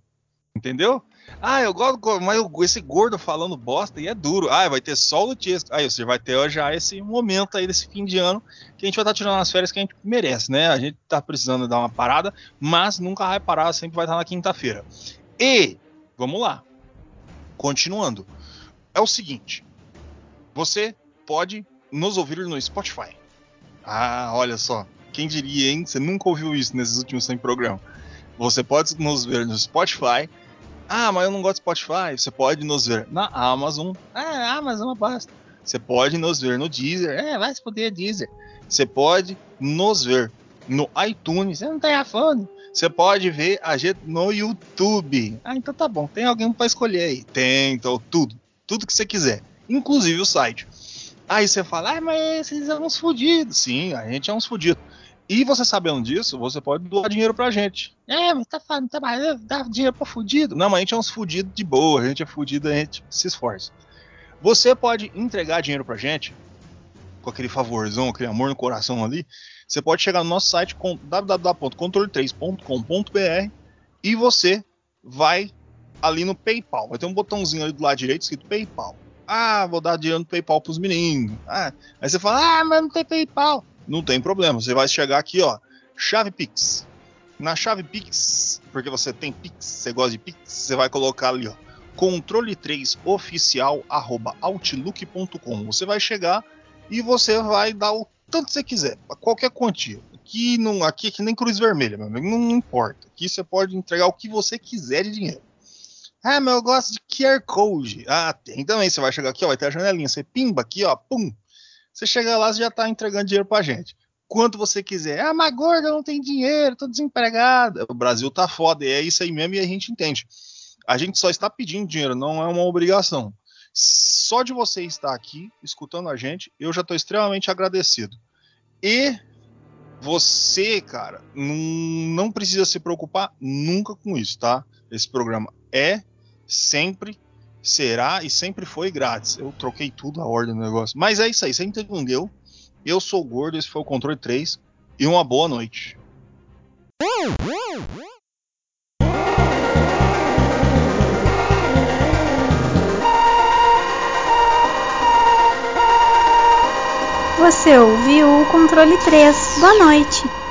Entendeu? Ah, eu gosto, mas esse gordo falando bosta e é duro. Ah, vai ter só o Chesco. Aí você vai ter já esse momento aí desse fim de ano que a gente vai estar tirando as férias que a gente merece, né? A gente tá precisando dar uma parada, mas nunca vai parar, sempre vai estar na quinta-feira. E, vamos lá. Continuando. É o seguinte. Você pode nos ouvir no Spotify. Ah, olha só. Quem diria, hein? Você nunca ouviu isso nesses últimos 100 programas. Você pode nos ver no Spotify. Ah, mas eu não gosto de Spotify. Você pode nos ver na Amazon. Ah, Amazon é uma bosta. Você pode nos ver no Deezer. É, vai se poder Deezer. Você pode nos ver no iTunes. Você não tem iPhone. Você pode ver a gente no YouTube. Ah, então tá bom. Tem alguém para escolher aí? Tem, então tudo. Tudo que você quiser. Inclusive o site. Aí você fala, ah, mas vocês são uns fudidos. Sim, a gente é uns fudidos. E você sabendo disso, você pode doar dinheiro pra gente. É, mas tá falando, tá dá dinheiro pra fudido. Não, mas a gente é uns fudidos de boa, a gente é fudido, a gente se esforça. Você pode entregar dinheiro pra gente, com aquele favorzão, aquele amor no coração ali. Você pode chegar no nosso site com www.controle3.com.br e você vai ali no PayPal. Vai ter um botãozinho ali do lado direito escrito PayPal. Ah, vou dar dinheiro no PayPal pros meninos. Ah, aí você fala, ah, mas não tem PayPal. Não tem problema, você vai chegar aqui, ó, chave Pix. Na chave Pix, porque você tem Pix, você gosta de Pix, você vai colocar ali, ó, controle3oficial@outlook.com. Você vai chegar e você vai dar o tanto que você quiser, qualquer quantia. Aqui não, aqui é que nem cruz vermelha, meu amigo, não, importa. Aqui você pode entregar o que você quiser de dinheiro. Ah, mas eu gosto de QR Code. Ah, tem também. Você vai chegar aqui, ó, vai ter a janelinha. Você pimba aqui, ó, pum. Você chega lá, você já tá entregando dinheiro pra gente. Quanto você quiser. Ah, mas gorda, não tenho dinheiro, tô desempregado. O Brasil tá foda, e é isso aí mesmo e a gente entende. A gente só está pedindo dinheiro, não é uma obrigação. Só de você estar aqui escutando a gente, eu já estou extremamente agradecido. E você, cara, não precisa se preocupar nunca com isso, tá? Esse programa é, sempre será e sempre foi grátis. Eu troquei tudo a ordem do negócio. Mas é isso aí, você entendeu? Eu sou Gordo, esse foi o Controle 3 e uma boa noite. Você ouviu o controle 3. Boa noite.